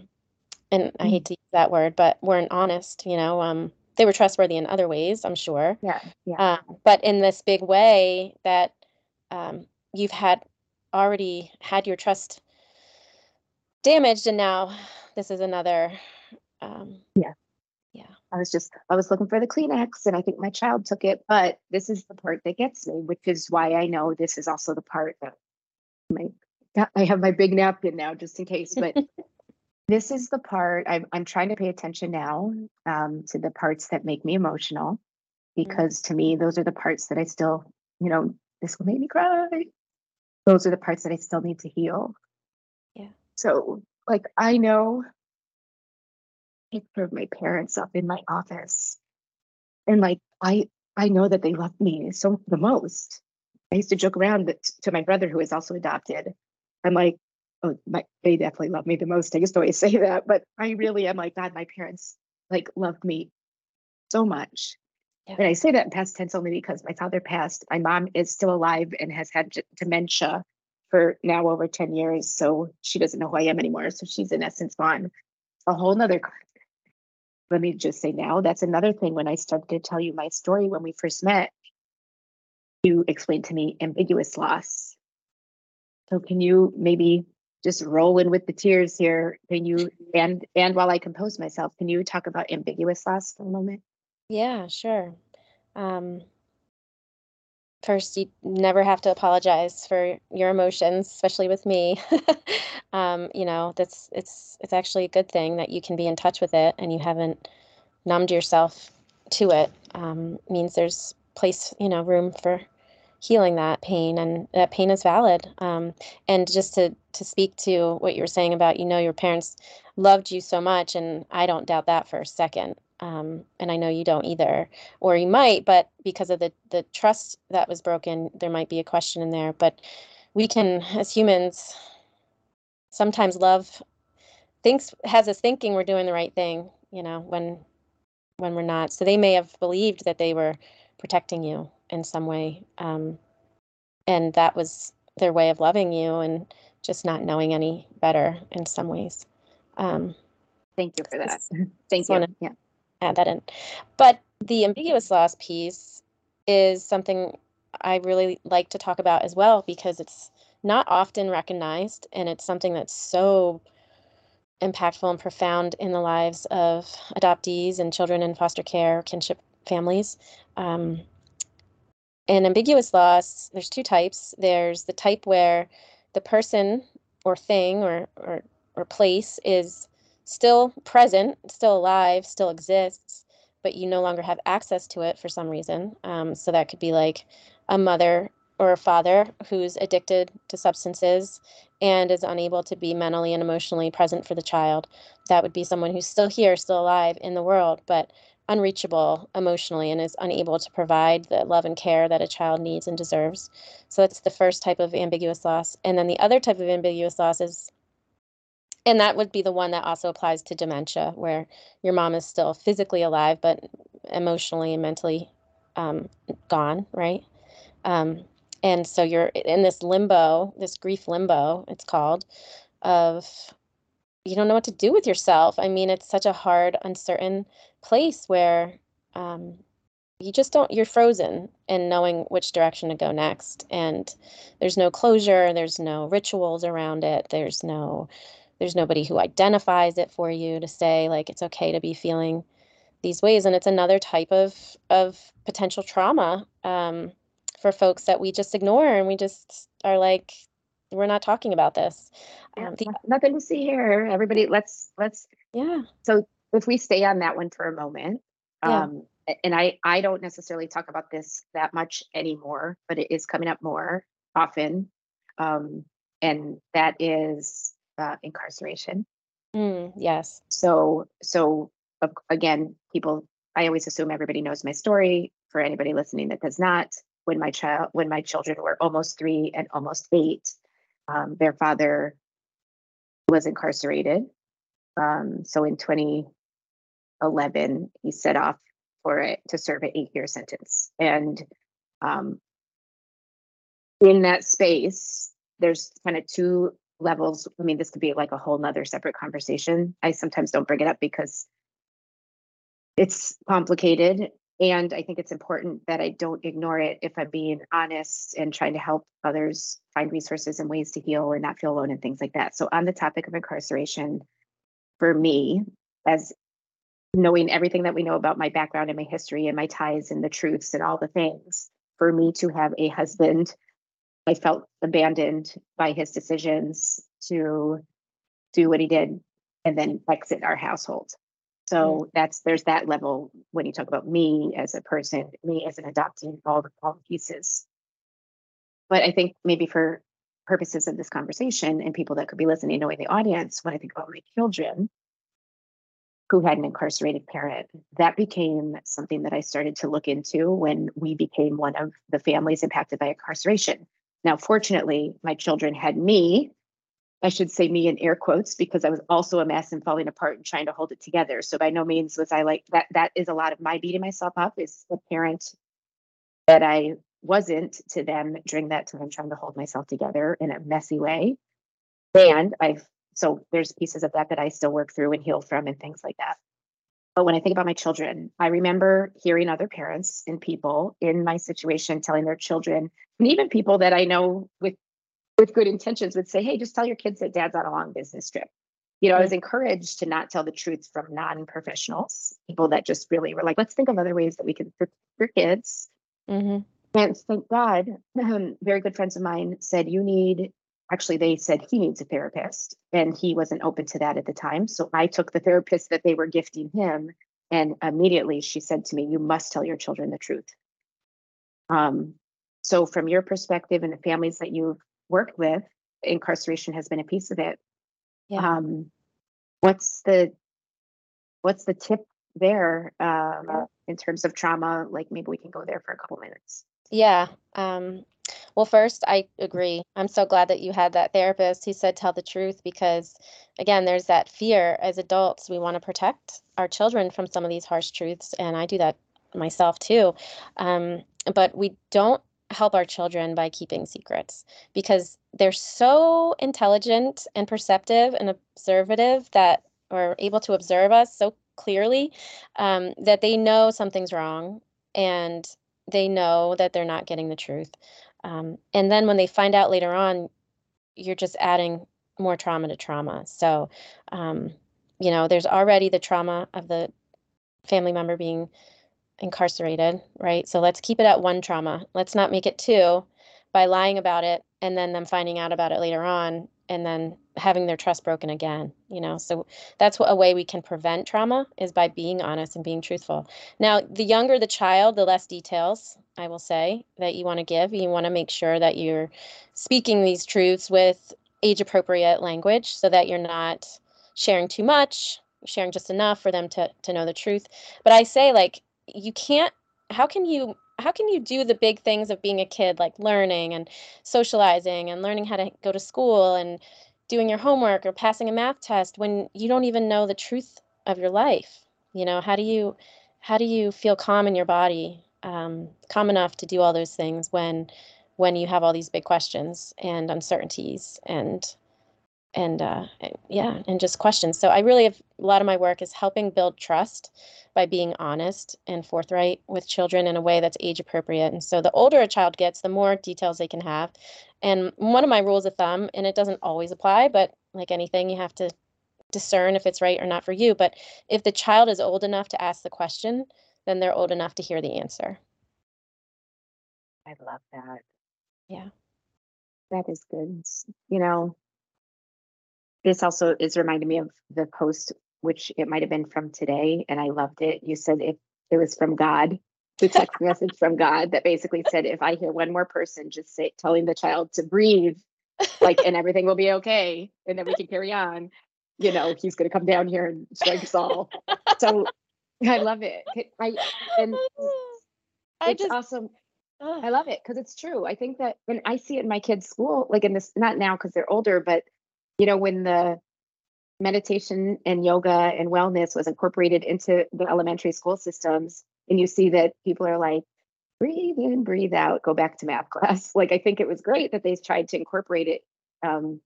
Speaker 3: And I hate mm. to use that word, but weren't honest, you know. Um, they were trustworthy in other ways, I'm sure.
Speaker 1: Yeah. Yeah. Uh,
Speaker 3: but in this big way that um, you've had already had your trust damaged, and now this is another
Speaker 1: um, yeah. Yeah. I was just, I was looking for the Kleenex and I think my child took it. But this is the part that gets me, which is why I know this is also the part that my, I have my big napkin now just in case. But this is the part I'm, I'm trying to pay attention now um, to the parts that make me emotional because mm-hmm. to me, those are the parts that I still, you know, this will make me cry. Those are the parts that I still need to heal.
Speaker 3: Yeah.
Speaker 1: So, like, I know picture of my parents up in my office. And like I I know that they love me so the most. I used to joke around that to my brother who is also adopted. I'm like, oh my they definitely love me the most. I to always say that, but I really am like, God, my parents like loved me so much. Yeah. And I say that in past tense only because my father passed. My mom is still alive and has had dementia for now over 10 years. So she doesn't know who I am anymore. So she's in essence gone. A whole nother let me just say now that's another thing when I started to tell you my story when we first met, you explained to me ambiguous loss. So can you maybe just roll in with the tears here? Can you and and while I compose myself, can you talk about ambiguous loss for a moment?
Speaker 3: Yeah, sure. Um, first you never have to apologize for your emotions especially with me um, you know that's it's it's actually a good thing that you can be in touch with it and you haven't numbed yourself to it um, means there's place you know room for healing that pain and that pain is valid um, and just to to speak to what you were saying about you know your parents loved you so much and i don't doubt that for a second um, and I know you don't either, or you might, but because of the the trust that was broken, there might be a question in there. But we can, as humans, sometimes love thinks has us thinking we're doing the right thing, you know, when when we're not. So they may have believed that they were protecting you in some way, um, and that was their way of loving you, and just not knowing any better in some ways. Um,
Speaker 1: Thank you for that. Thank you.
Speaker 3: Yeah add that in. But the ambiguous loss piece is something I really like to talk about as well because it's not often recognized and it's something that's so impactful and profound in the lives of adoptees and children in foster care, kinship families. Um, in ambiguous loss, there's two types. There's the type where the person or thing or, or, or place is still present, still alive, still exists, but you no longer have access to it for some reason. Um, so that could be like a mother or a father who's addicted to substances and is unable to be mentally and emotionally present for the child. That would be someone who's still here, still alive in the world, but unreachable emotionally and is unable to provide the love and care that a child needs and deserves. So that's the first type of ambiguous loss. And then the other type of ambiguous loss is and that would be the one that also applies to dementia where your mom is still physically alive but emotionally and mentally um, gone right um, and so you're in this limbo this grief limbo it's called of you don't know what to do with yourself i mean it's such a hard uncertain place where um, you just don't you're frozen in knowing which direction to go next. And there's no closure there's no rituals around it there's no there's nobody who identifies it for you to say like it's okay to be feeling these ways. And it's another type of of potential trauma um, for folks that we just ignore and we just are like we're not talking about this.
Speaker 1: Um, the, nothing to see here. Everybody let's let's
Speaker 3: yeah.
Speaker 1: So if we stay on that one for a moment yeah. um and i i don't necessarily talk about this that much anymore but it is coming up more often um and that is uh, incarceration.
Speaker 3: Mm, yes.
Speaker 1: So, so again, people, I always assume everybody knows my story. For anybody listening that does not, when my child, when my children were almost three and almost eight, um, their father was incarcerated. Um, so in 2011, he set off for it to serve an eight-year sentence, and um, in that space, there's kind of two levels. I mean, this could be like a whole nother separate conversation. I sometimes don't bring it up because it's complicated. And I think it's important that I don't ignore it if I'm being honest and trying to help others find resources and ways to heal and not feel alone and things like that. So, on the topic of incarceration, for me, as knowing everything that we know about my background and my history and my ties and the truths and all the things, for me to have a husband I felt abandoned by his decisions to do what he did and then exit our household. So that's there's that level when you talk about me as a person, me as an adoptee, all the all the pieces. But I think maybe for purposes of this conversation and people that could be listening, knowing the audience, when I think about my children who had an incarcerated parent, that became something that I started to look into when we became one of the families impacted by incarceration. Now, fortunately, my children had me. I should say me in air quotes because I was also a mess and falling apart and trying to hold it together. So by no means was I like that. That is a lot of my beating myself up is the parent that I wasn't to them during that time trying to hold myself together in a messy way. And I've so there's pieces of that that I still work through and heal from and things like that. But when I think about my children, I remember hearing other parents and people in my situation telling their children, and even people that I know with with good intentions would say, "Hey, just tell your kids that dad's on a long business trip." You know, mm-hmm. I was encouraged to not tell the truth from non-professionals, people that just really were like, "Let's think of other ways that we can for your kids." Mm-hmm. And thank God, um, very good friends of mine said, "You need actually they said he needs a therapist and he wasn't open to that at the time. So i took the therapist that they were gifting him and immediately she said to me you must tell your children the truth. Um, so from your perspective and the families that you've worked with incarceration has been a piece of it. Yeah. um, what's the what's the tip there um, in terms of trauma? Like maybe we can go there for a couple minutes.
Speaker 3: Yeah um, well, first, I agree. I'm so glad that you had that therapist who said tell the truth because, again, there's that fear as adults. We want to protect our children from some of these harsh truths, and I do that myself too. Um, but we don't help our children by keeping secrets because they're so intelligent and perceptive and observative that are able to observe us so clearly um, that they know something's wrong and they know that they're not getting the truth. Um, and then when they find out later on, you're just adding more trauma to trauma. So, um, you know, there's already the trauma of the family member being incarcerated, right? So let's keep it at one trauma. Let's not make it two by lying about it and then them finding out about it later on and then having their trust broken again you know? So that's what a way we can prevent trauma is by being honest and being truthful. Now the younger the child the less details i will say that you want to give. You want to make sure that you're speaking these truths with age appropriate language so that you're not sharing too much sharing just enough for them to to know the truth. But i say like you can't how can you how can you do the big things of being a kid like learning and socializing and learning how to go to school and doing your homework or passing a math test when you don't even know the truth of your life you know how do you how do you feel calm in your body um, calm enough to do all those things when when you have all these big questions and uncertainties and and uh, yeah, and just questions. So I really have a lot of my work is helping build trust by being honest and forthright with children in a way that's age appropriate. And so the older a child gets, the more details they can have. And one of my rules of thumb, and it doesn't always apply, but like anything, you have to discern if it's right or not for you. But if the child is old enough to ask the question, then they're old enough to hear the answer.
Speaker 1: I love that.
Speaker 3: Yeah.
Speaker 1: That is good. You know, this also is reminding me of the post, which it might have been from today, and I loved it. You said if it was from God, the text message from God that basically said, if I hear one more person just say telling the child to breathe, like and everything will be okay, and then we can carry on, you know, he's gonna come down here and strike us all. So I love it. I and I it's just, awesome. I love it because it's true. I think that when I see it in my kids' school, like in this, not now because they're older, but you know, when the meditation and yoga and wellness was incorporated into the elementary school systems, and you see that people are like, breathe in, breathe out, go back to math class. Like, I think it was great that they tried to incorporate it. Um,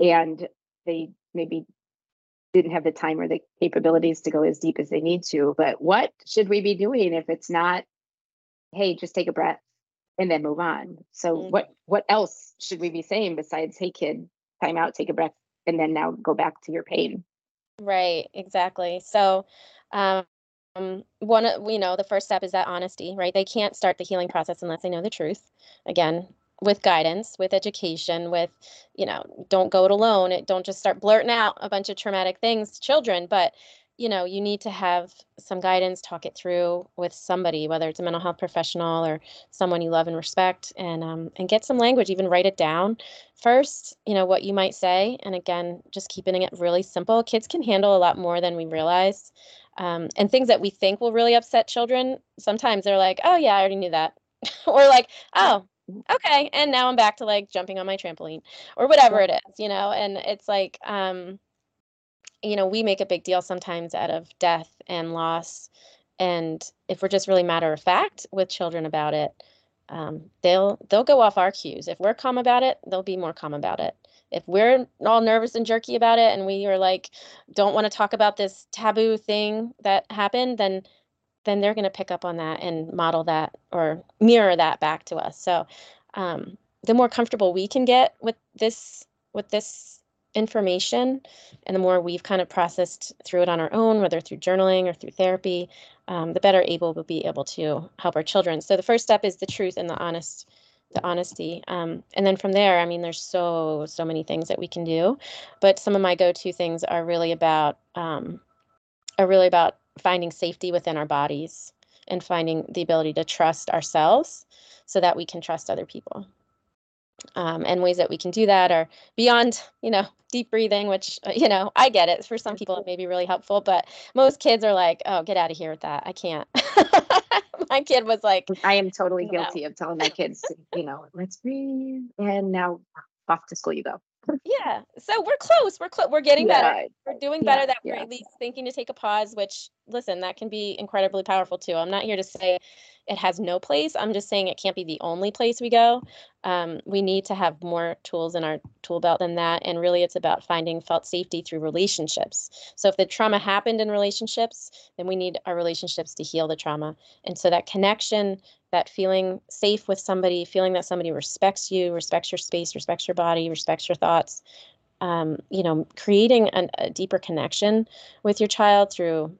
Speaker 1: and they maybe didn't have the time or the capabilities to go as deep as they need to. But what should we be doing if it's not, hey, just take a breath and then move on? So mm-hmm. what what else should we be saying besides, hey kid, time out, take a breath, and then now go back to your pain.
Speaker 3: Right, exactly. So, um, one, you know, the first step is that honesty, right? They can't start the healing process unless they know the truth. Again, with guidance, with education, with, you know, don't go it alone. It, don't just start blurting out a bunch of traumatic things to children, but you know you need to have some guidance talk it through with somebody whether it's a mental health professional or someone you love and respect and um, and get some language even write it down first you know what you might say and again just keeping it really simple kids can handle a lot more than we realize um, and things that we think will really upset children sometimes they're like oh yeah i already knew that or like oh okay and now i'm back to like jumping on my trampoline or whatever it is you know and it's like um you know, we make a big deal sometimes out of death and loss. And if we're just really matter of fact with children about it, um, they'll they'll go off our cues. If we're calm about it, they'll be more calm about it. If we're all nervous and jerky about it, and we are like, don't want to talk about this taboo thing that happened, then then they're going to pick up on that and model that or mirror that back to us. So um, the more comfortable we can get with this with this information and the more we've kind of processed through it on our own whether through journaling or through therapy um, the better able we'll be able to help our children. So the first step is the truth and the honest the honesty um, and then from there i mean there's so so many things that we can do. But some of my go-to things are really about um, are really about finding safety within our bodies and finding the ability to trust ourselves so that we can trust other people um, and ways that we can do that are beyond you know deep breathing which uh, you know i get it. For some people it may be really helpful but most kids are like oh get out of here with that. I can't. My kid was like
Speaker 1: i am totally guilty know. of telling my kids you know let's breathe and now off to school you go
Speaker 3: yeah. So we're close. We're close. We're getting yeah. better. We're doing better yeah, that we're at least thinking to take a pause, which listen, that can be incredibly powerful too. I'm not here to say it has no place. I'm just saying it can't be the only place we go. Um, we need to have more tools in our tool belt than that. And really, it's about finding felt safety through relationships. So, if the trauma happened in relationships, then we need our relationships to heal the trauma. And so, that connection, that feeling safe with somebody, feeling that somebody respects you, respects your space, respects your body, respects your thoughts, um, you know, creating an, a deeper connection with your child through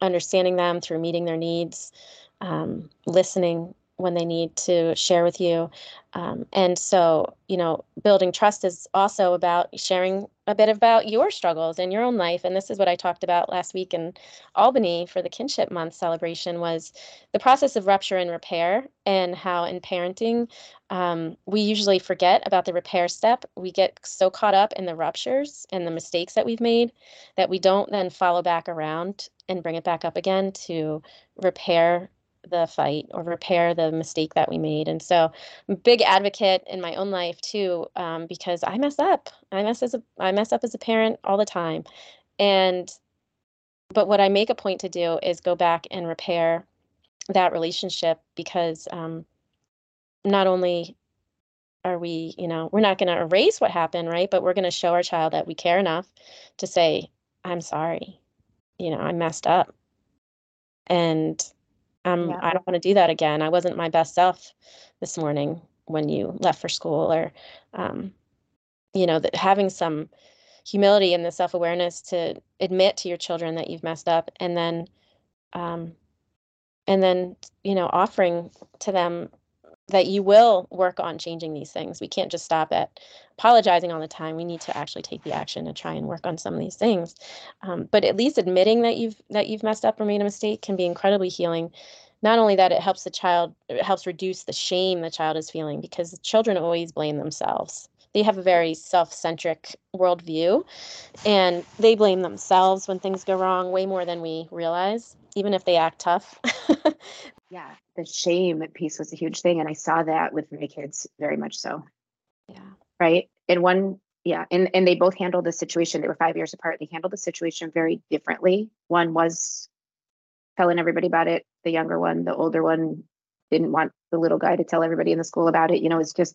Speaker 3: understanding them, through meeting their needs um, listening when they need to share with you. Um, and so, you know, building trust is also about sharing a bit about your struggles in your own life. And this is what I talked about last week in Albany for the Kinship Month celebration was the process of rupture and repair and how in parenting, um, we usually forget about the repair step. We get so caught up in the ruptures and the mistakes that we've made that we don't then follow back around and bring it back up again to repair the fight or repair the mistake that we made. And so, I'm a big advocate in my own life too, um, because I mess up. I mess as a I mess up as a parent all the time, and but what I make a point to do is go back and repair that relationship because um, not only are we, you know, we're not going to erase what happened, right? But we're going to show our child that we care enough to say, "I'm sorry," you know, I messed up, and um, yeah. I don't want to do that again. I wasn't my best self this morning when you left for school, or, um, you know, that having some humility and the self awareness to admit to your children that you've messed up, and then, um, and then, you know, offering to them that you will work on changing these things. We can't just stop at apologizing all the time. We need to actually take the action to try and work on some of these things. Um, but at least admitting that you've that you've messed up or made a mistake can be incredibly healing. Not only that, it helps the child, it helps reduce the shame the child is feeling because children always blame themselves. They have a very self-centric worldview, and they blame themselves when things go wrong way more than we realize, even if they act tough.
Speaker 1: yeah the shame piece was a huge thing and i saw that with my kids very much so.
Speaker 3: Yeah.
Speaker 1: Right? And one yeah and and they both handled the situation they were five years apart they handled the situation very differently. One was telling everybody about it the younger one the older one didn't want the little guy to tell everybody in the school about it you know it's just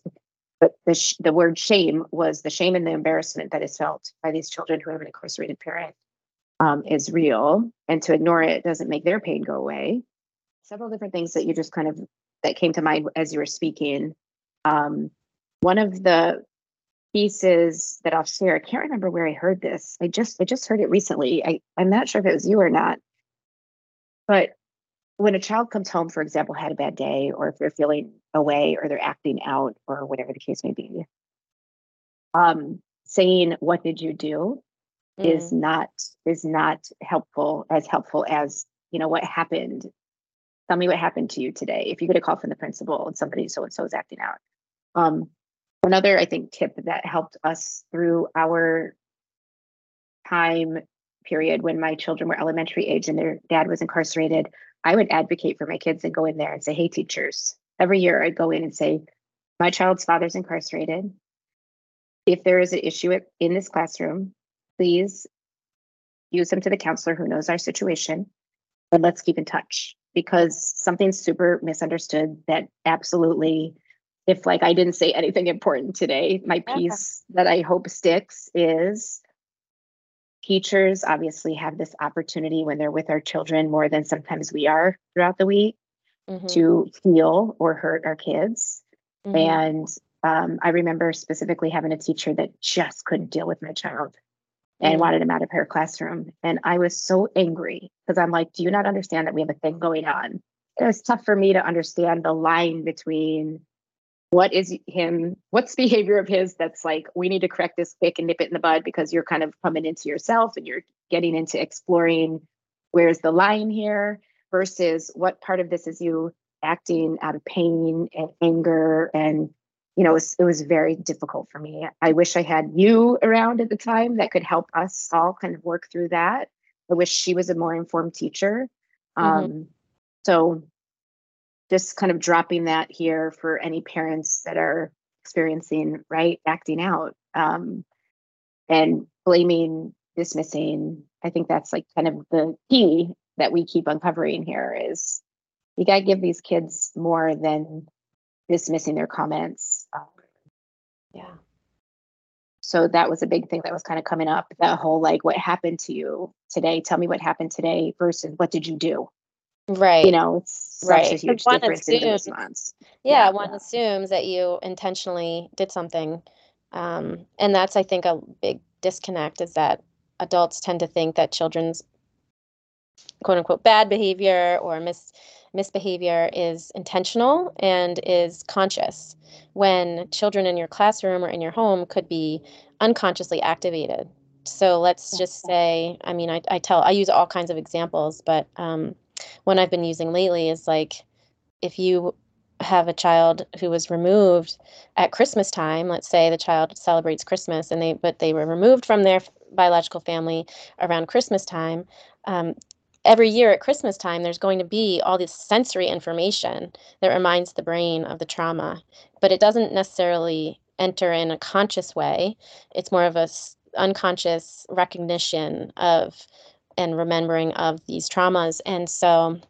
Speaker 1: but the sh- the word shame was the shame and the embarrassment that is felt by these children who have an incarcerated parent um, is real and to ignore it doesn't make their pain go away several different things that you just kind of that came to mind as you were speaking. Um, one of the pieces that I'll share, I can't remember where I heard this. I just I just heard it recently. I, I'm not sure if it was you or not. But when a child comes home, for example, had a bad day, or if they're feeling away or they're acting out or whatever the case may be, um, saying what did you do mm. is not is not helpful as helpful as you know what happened tell me what happened to you today. If you get a call from the principal and somebody so and so is acting out. Um, another, I think, tip that helped us through our time period when my children were elementary age and their dad was incarcerated, I would advocate for my kids and go in there and say, Hey, teachers, every year I'd go in and say, My child's father's incarcerated. If there is an issue in this classroom, please use them to the counselor who knows our situation and let's keep in touch because something's super misunderstood that absolutely if like I didn't say anything important today, my piece that I hope sticks is teachers obviously have this opportunity when they're with our children more than sometimes we are throughout the week mm-hmm. to heal or hurt our kids. Mm-hmm. And um, I remember specifically having a teacher that just couldn't deal with my child and mm wanted him out of her classroom. And I was so angry because I'm like, do you not understand that we have a thing going on? It was tough for me to understand the line between what is him, what's behavior of his that's like, we need to correct this quick and nip it in the bud because you're kind of coming into yourself and you're getting into exploring where's the line here versus what part of this is you acting out of pain and anger and you know, it was, it was very difficult for me. I wish I had you around at the time that could help us all kind of work through that. I wish she was a more informed teacher. Mm-hmm. Um, so just kind of dropping that here for any parents that are experiencing right acting out um, and blaming, dismissing. I think that's like kind of the key that we keep uncovering here is you got to give these kids more than dismissing their comments. Um,
Speaker 3: yeah.
Speaker 1: So that was a big thing that was kind of coming up. That whole like, what happened to you today? Tell me what happened today versus what did you do?
Speaker 3: Right.
Speaker 1: You know, it's right. a huge difference assumes, in the response.
Speaker 3: Yeah, yeah, one assumes that you intentionally did something. Um, and that's, I think, a big disconnect is that adults tend to think that children's quote unquote bad behavior or mis misbehavior is intentional and is conscious when children in your classroom or in your home could be unconsciously activated. So let's just say i mean i, I tell i use all kinds of examples but um, one i've been using lately is like if you have a child who was removed at christmas time let's say the child celebrates christmas and they but they were removed from their biological family around christmas time um, every year at Christmas time, there's going to be all this sensory information that reminds the brain of the trauma, but it doesn't necessarily enter in a conscious way. It's more of a unconscious recognition of and remembering of these traumas. And so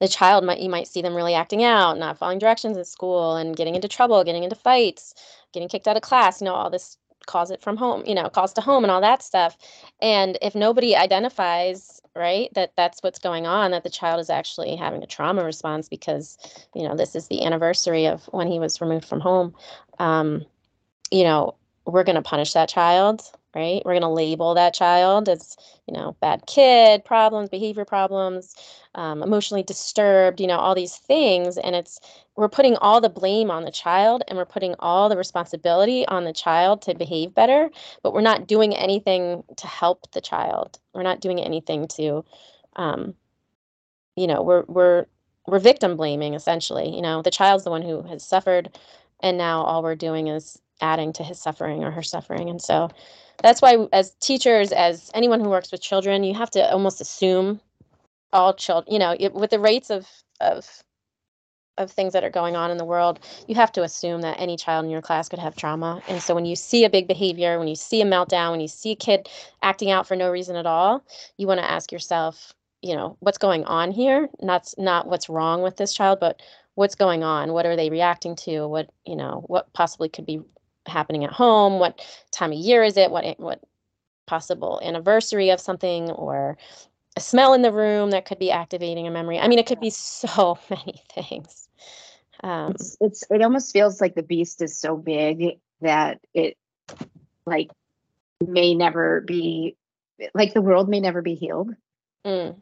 Speaker 3: the child might you might see them really acting out, not following directions at school and getting into trouble, getting into fights, getting kicked out of class, you know, all this cause it from home, you know, calls to home and all that stuff. And if nobody identifies right? That that's what's going on that the child is actually having a trauma response because you know this is the anniversary of when he was removed from home. Um, you know we're going to punish that child right? We're going to label that child as you know bad kid problems behavior problems um, emotionally disturbed you know all these things and it's we're putting all the blame on the child and we're putting all the responsibility on the child to behave better but we're not doing anything to help the child. We're not doing anything to um, you know we're we're we're victim blaming essentially you know? The child's the one who has suffered and now all we're doing is adding to his suffering or her suffering and so that's why as teachers as anyone who works with children you have to almost assume all children you know it, with the rates of of of things that are going on in the world you have to assume that any child in your class could have trauma. And so when you see a big behavior when you see a meltdown when you see a kid acting out for no reason at all you want to ask yourself you know what's going on here? Not not what's wrong with this child but what's going on? What are they reacting to? What you know what possibly could be happening at home what time of year is it what what possible anniversary of something or a smell in the room that could be activating a memory. I mean it could be so many things.
Speaker 1: Um, it's, it's it almost feels like the beast is so big that it like may never be like the world may never be healed. Mm.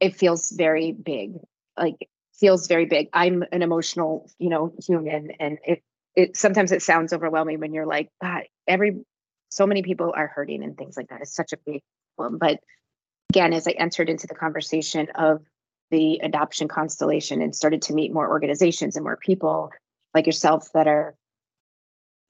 Speaker 1: it feels very big like feels very big. I'm an emotional you know human and it it sometimes it sounds overwhelming when you're like, God, every so many people are hurting and things like that. It's such a big problem. But again, as I entered into the conversation of the adoption constellation and started to meet more organizations and more people like yourself that are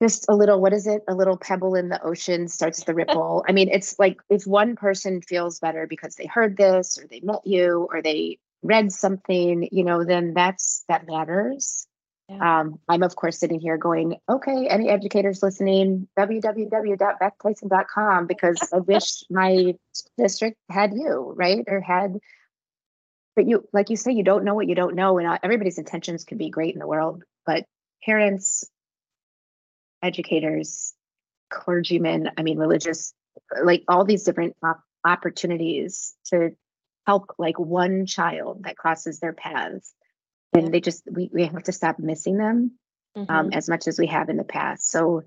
Speaker 1: just a little what is it a little pebble in the ocean starts the ripple i mean it's like if one person feels better because they heard this or they met you or they read something you know then that's that matters yeah. Um, I'm, of course, sitting here going, okay, any educators listening, www.bethtyson.com, because I wish my district had you, right? Or had, but you, like you say, you don't know what you don't know. And uh, everybody's intentions can be great in the world, but parents, educators, clergymen, I mean, religious, like all these different op- opportunities to help like one child that crosses their paths and they just we, we have to stop missing them um, mm-hmm. um, as much as we have in the past. So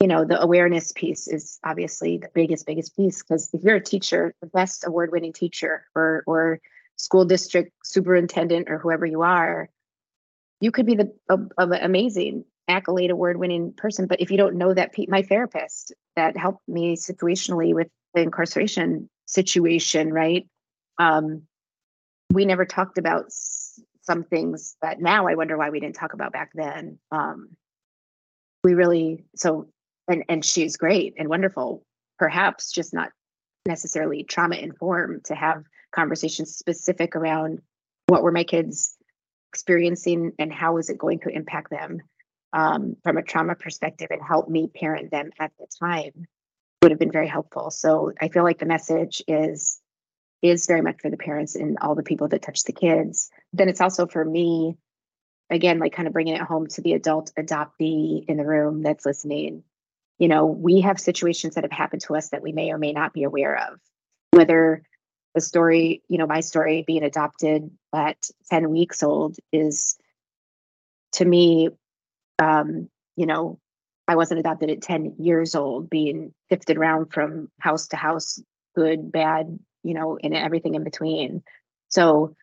Speaker 1: you know the awareness piece is obviously the biggest biggest piece because if you're a teacher the best award-winning teacher or or school district superintendent or whoever you are you could be the amazing accolade award-winning person. But if you don't know that my therapist that helped me situationally with the incarceration situation right? Um, we never talked about some things that now I wonder why we didn't talk about back then. Um, we really so and and she's great and wonderful, perhaps just not necessarily trauma informed to have conversations specific around what were my kids experiencing and how is it going to impact them um, from a trauma perspective and help me parent them at the time would have been very helpful. So I feel like the message is is very much for the parents and all the people that touch the kids. Then it's also for me, again, like kind of bringing it home to the adult adoptee in the room that's listening. You know, we have situations that have happened to us that we may or may not be aware of, whether the story, you know, my story being adopted at 10 weeks old is to me, um, you know, I wasn't adopted at 10 years old, being sifted around from house to house, good, bad, you know, and everything in between. So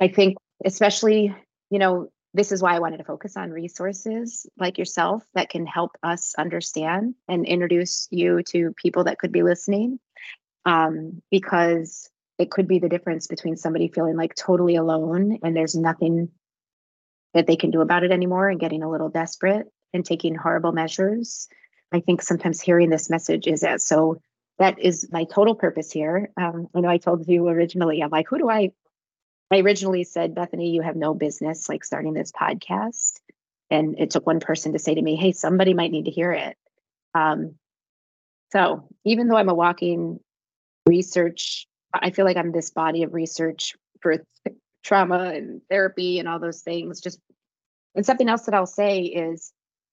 Speaker 1: I think, especially, you know, this is why I wanted to focus on resources like yourself that can help us understand and introduce you to people that could be listening. Um, because it could be the difference between somebody feeling like totally alone and there's nothing that they can do about it anymore and getting a little desperate and taking horrible measures. I think sometimes hearing this message is that so that is my total purpose here. Um, I know I told you originally, I'm like, who do I? I originally said, Bethany, you have no business like starting this podcast. And it took one person to say to me, hey, somebody might need to hear it. Um, so even though I'm a walking research, I feel like I'm this body of research for trauma and therapy and all those things. Just and something else that I'll say is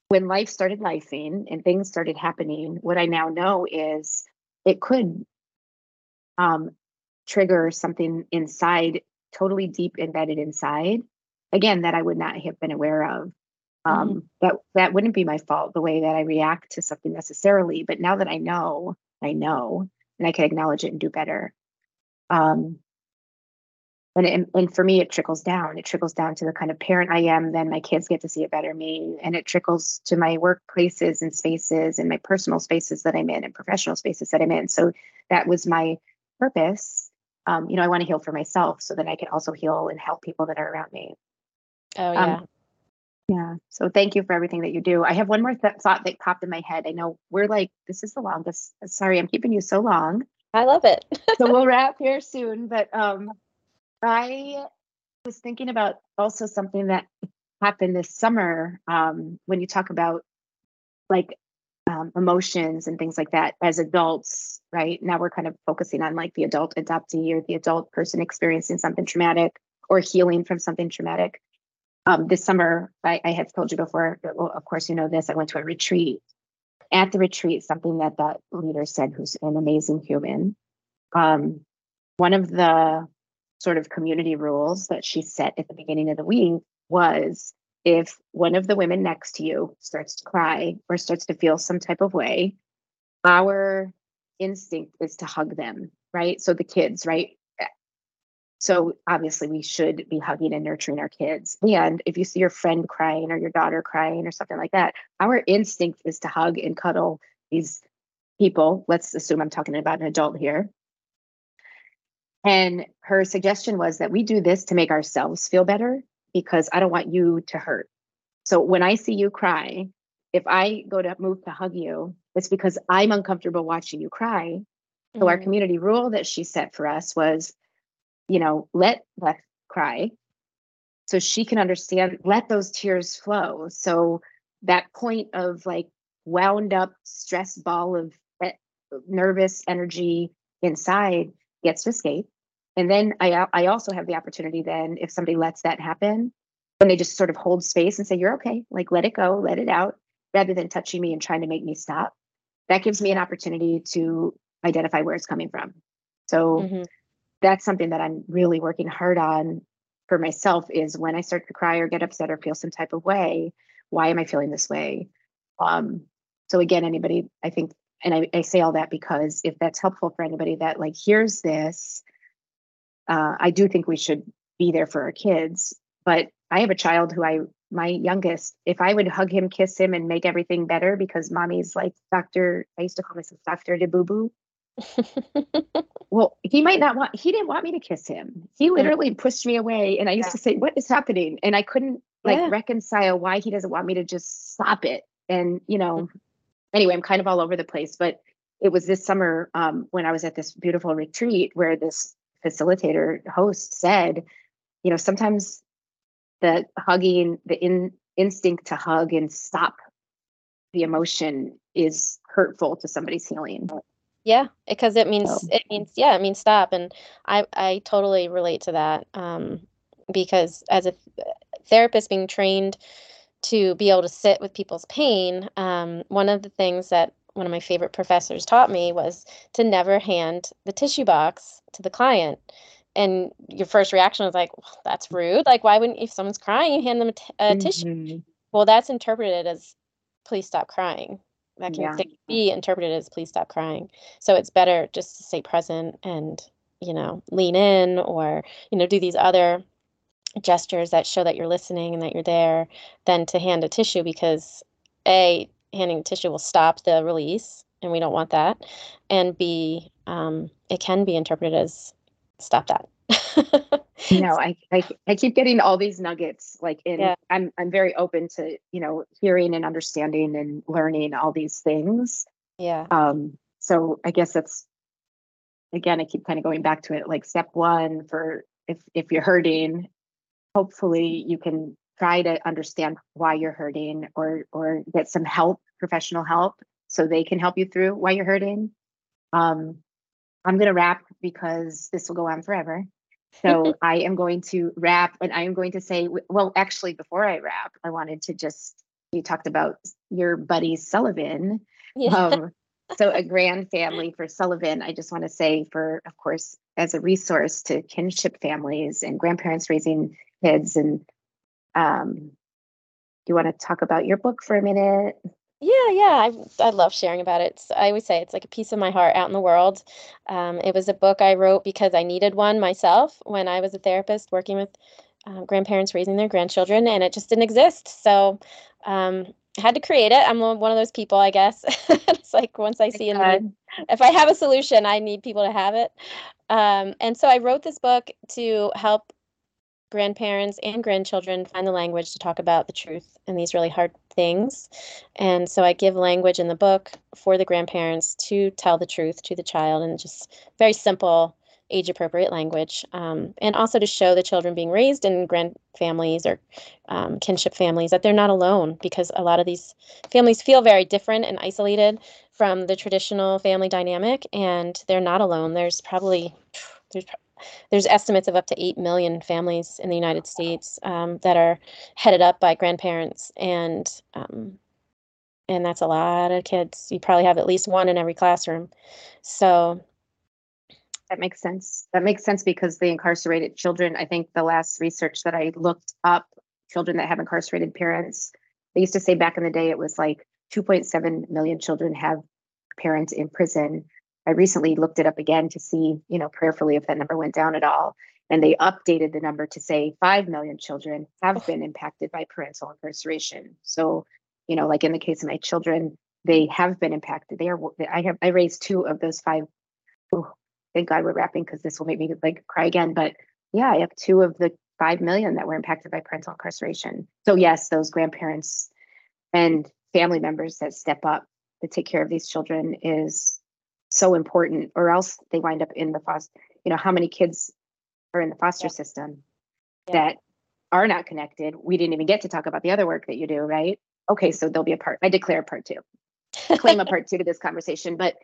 Speaker 1: when life started lifing and things started happening, what I now know is it could um, trigger something inside, totally deep embedded inside, again, that I would not have been aware of. Um, mm-hmm. That that wouldn't be my fault the way that I react to something necessarily, but now that I know, I know, and I can acknowledge it and do better. Um, and, it, and for me it trickles down. It trickles down to the kind of parent i am then my kids get to see a better me and it trickles to my workplaces and spaces and my personal spaces that i'm in and professional spaces that i'm in. So that was my purpose. Um, you know i want to heal for myself so that i can also heal and help people that are around me.
Speaker 3: Oh yeah. um,
Speaker 1: yeah. So thank you for everything that you do. I have one more th- thought that popped in my head. I know we're like this is the longest sorry i'm keeping you so long.
Speaker 3: I love it.
Speaker 1: So we'll wrap here soon but um I was thinking about also something that happened this summer um, when you talk about like um, emotions and things like that as adults, right? Now we're kind of focusing on like the adult adoptee or the adult person experiencing something traumatic or healing from something traumatic. Um, this summer, I, I had told you before, well, of course, you know this, I went to a retreat. At the retreat, something that that leader said, who's an amazing human, um, one of the sort of community rules that she set at the beginning of the week was if one of the women next to you starts to cry or starts to feel some type of way, our instinct is to hug them, right? So the kids, right? So obviously we should be hugging and nurturing our kids. And if you see your friend crying or your daughter crying or something like that, our instinct is to hug and cuddle these people. Let's assume I'm talking about an adult here. And her suggestion was that we do this to make ourselves feel better because I don't want you to hurt. So when I see you cry, if I go to move to hug you, it's because I'm uncomfortable watching you cry. So mm-hmm. our community rule that she set for us was, you know, let Beth cry so she can understand, let those tears flow. So that point of like wound up stress ball of eh, nervous energy inside gets to escape and then I, I also have the opportunity then, if somebody lets that happen, when they just sort of hold space and say, you're okay, like let it go, let it out, rather than touching me and trying to make me stop. That gives me an opportunity to identify where it's coming from. So mm-hmm. that's something that I'm really working hard on for myself is when I start to cry or get upset or feel some type of way, why am I feeling this way? Um, so again, anybody, I think, and I, I say all that because if that's helpful for anybody that like hears this uh, I do think we should be there for our kids. But I have a child who I, my youngest, if I would hug him, kiss him, and make everything better because mommy's like Dr. I used to call myself Dr. De Boo Boo. well, he might not want, he didn't want me to kiss him. He literally pushed me away. And I used yeah. to say, What is happening? And I couldn't like yeah. reconcile why he doesn't want me to just stop it. And, you know, mm-hmm. anyway, I'm kind of all over the place. But it was this summer um, when I was at this beautiful retreat where this facilitator host said, you know, sometimes the hugging, the in instinct to hug and stop the emotion is hurtful to somebody's healing.
Speaker 3: Yeah, because it means so. it means yeah, it means stop, and I I totally relate to that. Um, because as a therapist being trained to be able to sit with people's pain, um, one of the things that one of my favorite professors taught me was to never hand the tissue box to the client. And your first reaction was like, well, "That's rude. Like, why wouldn't if someone's crying, you hand them a, t- a mm-hmm. tissue?" Well, that's interpreted as, "Please stop crying." That can yeah. be interpreted as "Please stop crying." So it's better just to stay present and you know lean in or you know do these other gestures that show that you're listening and that you're there than to hand a tissue because a handing tissue will stop the release and we don't want that. And b um, it can be interpreted as stop that.
Speaker 1: No I, I i keep getting all these nuggets like in yeah. i'm i'm very open to you know hearing and understanding and learning all these things.
Speaker 3: Yeah.
Speaker 1: Um so i guess that's again i keep kind of going back to it like step one for if if you're hurting hopefully you can try to understand why you're hurting or or get some help professional help so they can help you through why you're hurting. Um, i'm going to wrap because this will go on forever. So i am going to wrap and i am going to say well actually before i wrap i wanted to just you talked about your buddy sullivan. Yeah. um, so a grand family for sullivan i just want to say for of course as a resource to kinship families and grandparents raising kids and um you want to talk about your book for a minute
Speaker 3: yeah yeah I, I love sharing about it it's, i always say it's like a piece of my heart out in the world um, it was a book i wrote because i needed one myself when i was a therapist working with uh, grandparents raising their grandchildren and it just didn't exist so um, I had to create it. I'm one of those people, I guess. it's like once I see if I have a solution, I need people to have it. Um, and so I wrote this book to help grandparents and grandchildren find the language to talk about the truth and these really hard things. And so I give language in the book for the grandparents to tell the truth to the child and just very simple, age appropriate language. Um, and also to show the children being raised in grand families or um, kinship families that they're not alone because a lot of these families feel very different and isolated from the traditional family dynamic and they're not alone. There's probably there's there's estimates of up to 8 million families in the United States um, that are headed up by grandparents and um, and that's a lot of kids. You probably have at least one in every classroom. So
Speaker 1: that makes sense. That makes sense because the incarcerated children, I think the last research that I looked up, children that have incarcerated parents, they used to say back in the day it was like 2.7 million children have parents in prison. I recently looked it up again to see, you know, prayerfully if that number went down at all. And they updated the number to say 5 million children have oh. been impacted by parental incarceration. So, you know, like in the case of my children, they have been impacted. They are, I have, I raised two of those five. Oh, thank God we're wrapping because this will make me like cry again. But yeah, I have two of the 5 million that were impacted by parental incarceration. So, yes, those grandparents and family members that step up to take care of these children is so important or else they wind up in the foster you know how many kids are in the foster yeah. system yeah. that are not connected we didn't even get to talk about the other work that you do right okay so there'll be a part i declare a part two claim a part two to this conversation but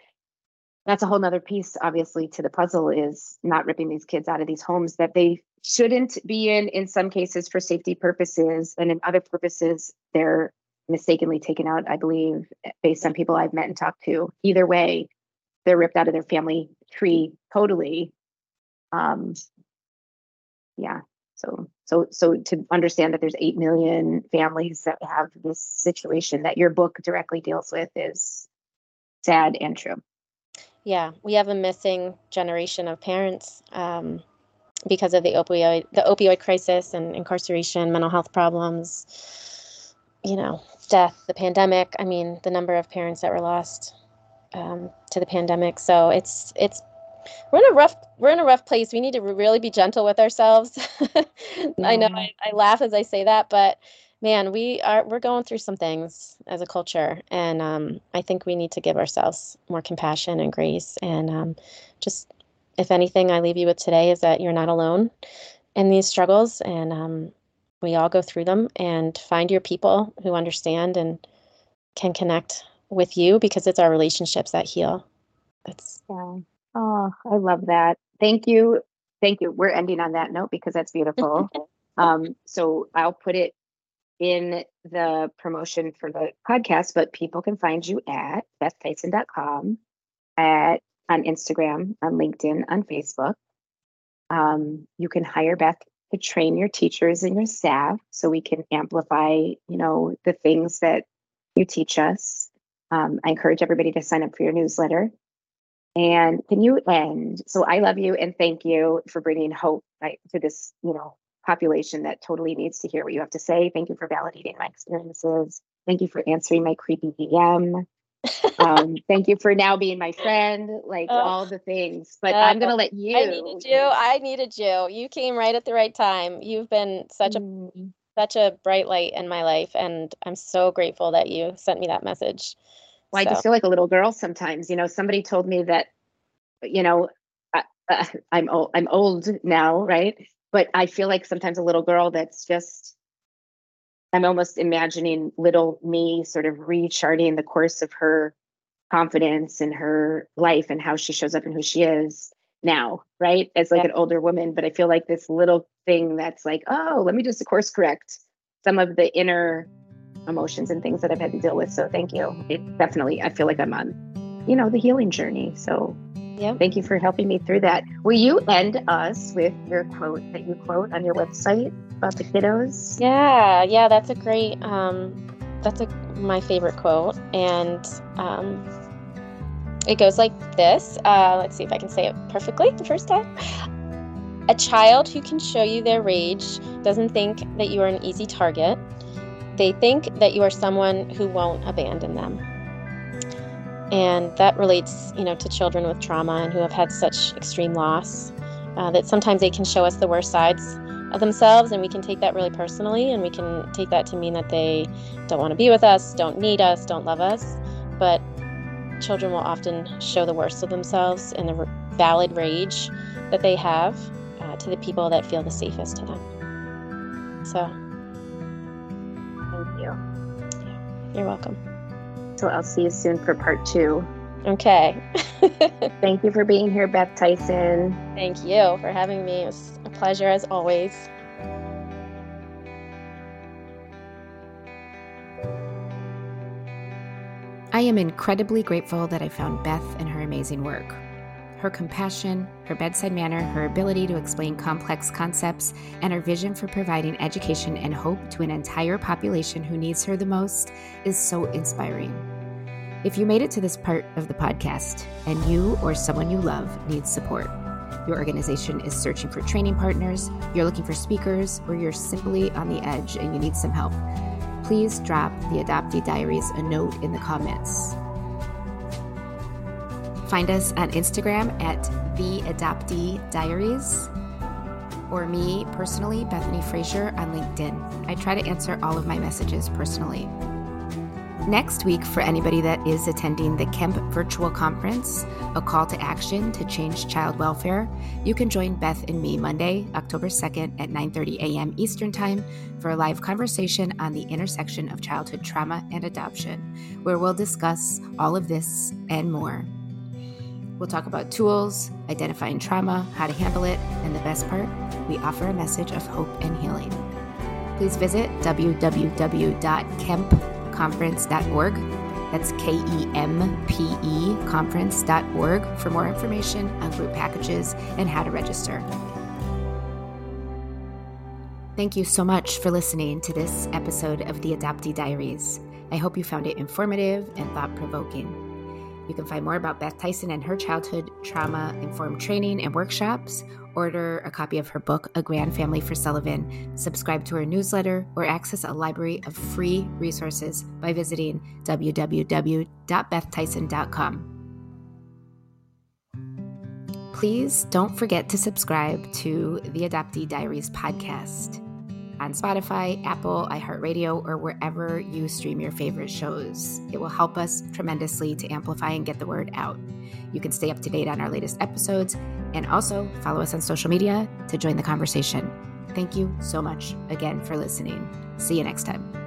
Speaker 1: that's a whole nother piece obviously to the puzzle is not ripping these kids out of these homes that they shouldn't be in in some cases for safety purposes and in other purposes they're mistakenly taken out i believe based on people i've met and talked to either way they're ripped out of their family tree totally. Um yeah so so so to understand that there's 8 million families that have this situation that your book directly deals with is sad and true.
Speaker 3: Yeah we have a missing generation of parents um, because of the opioid the opioid crisis and incarceration mental health problems you know death the pandemic i mean the number of parents that were lost um, to the pandemic. So it's it's we're in a rough we're in a rough place. We need to really be gentle with ourselves. I know I, I laugh as I say that, but man, we are we're going through some things as a culture, and um, I think we need to give ourselves more compassion and grace. And um, just, if anything, I leave you with today is that you're not alone in these struggles, and um, we all go through them and find your people who understand and can connect with you because it's our relationships that heal. That's
Speaker 4: yeah. Oh, I love that. Thank you. Thank you. We're ending on that note because that's beautiful. um, so I'll put it in the promotion for the podcast, but people can find you at bethtyson.com, at on Instagram, on LinkedIn, on Facebook. Um, you can hire Beth to train your teachers and your staff so we can amplify, you know, the things that you teach us. Um, I encourage everybody to sign up for your newsletter. And can you end? So I love you and thank you for bringing hope right, to this, you know, population that totally needs to hear what you have to say. Thank you for validating my experiences. Thank you for answering my creepy DM. um, thank you for now being my friend, like uh, all the things. But uh, I'm gonna let you.
Speaker 3: I needed you. I needed you. You came right at the right time. You've been such a mm. Such a bright light in my life, and I'm so grateful that you sent me that message.
Speaker 4: Well, so. I just feel like a little girl sometimes. You know, somebody told me that, you know, I, uh, I'm old. I'm old now, right? but I feel like sometimes a little girl that's just I'm almost imagining little me sort of recharting the course of her confidence and her life and how she shows up and who she is now, right? As like yeah. an older woman. But I feel like this little thing that's like, oh, let me just course correct some of the inner emotions and things that I've had to deal with. So thank you. It definitely I feel like I'm on, you know, the healing journey. So Yep. Thank you for helping me through that. Will you end us with your quote that you quote on your website about the kiddos?
Speaker 3: Yeah, yeah, that's a great um that's a my favorite quote and um it goes like this. Uh, let's see if I can say it perfectly the first time. A child who can show you their rage doesn't think that you are an easy target. They think that you are someone who won't abandon them. And that relates you know to children with trauma and who have had such extreme loss uh, that sometimes they can show us the worst sides of themselves and we can take that really personally and we can take that to mean that they don't want to be with us don't need us don't love us. But children will often show the worst of themselves and the valid rage that they have to the people that feel the safest to them so
Speaker 4: thank you
Speaker 3: yeah, you're welcome
Speaker 4: so I'll see you soon for part two.
Speaker 3: Okay.
Speaker 4: Thank you for being here, Beth Tyson.
Speaker 3: Thank you for having me. It's a pleasure as always.
Speaker 1: I am incredibly grateful that I found Beth and her amazing work her compassion, her bedside manner, her ability to explain complex concepts, and her vision for providing education and hope to an entire population who needs her the most is so inspiring. If you made it to this part of the podcast and you or someone you love needs support, your organization is searching for training partners, you're looking for speakers, or you're simply on the edge and you need some help, please drop the Adoptee Diaries a note in the comments. Find us on Instagram at The Adoptee Diaries or me personally, Bethany Fraser, on LinkedIn. I try to answer all of my messages personally. Next week, for anybody that is attending the Kempe virtual conference, a call to action to change child welfare, you can join Beth and me Monday, October 2nd at 9:30 a.m. Eastern Time for a live conversation on the intersection of childhood trauma and adoption, where we'll discuss all of this and more. We'll talk about tools, identifying trauma, how to handle it, and the best part, we offer a message of hope and healing. Please visit www.kempeconference.org. That's K E M P E conference.org for more information on group packages and how to register. Thank you so much for listening to this episode of the Adoptee Diaries. I hope you found it informative and thought provoking. You can find more about Beth Tyson and her childhood trauma informed training and workshops. Order a copy of her book, A Grand Family for Sullivan, subscribe to her newsletter, or access a library of free resources by visiting www.bethtyson.com. Please don't forget to subscribe to the Adoptee Diaries podcast on Spotify, Apple, iHeartRadio, or wherever you stream your favorite shows. It will help us tremendously to amplify and get the word out. You can stay up to date on our latest episodes and also follow us on social media to join the conversation. Thank you so much again for listening. See you next time.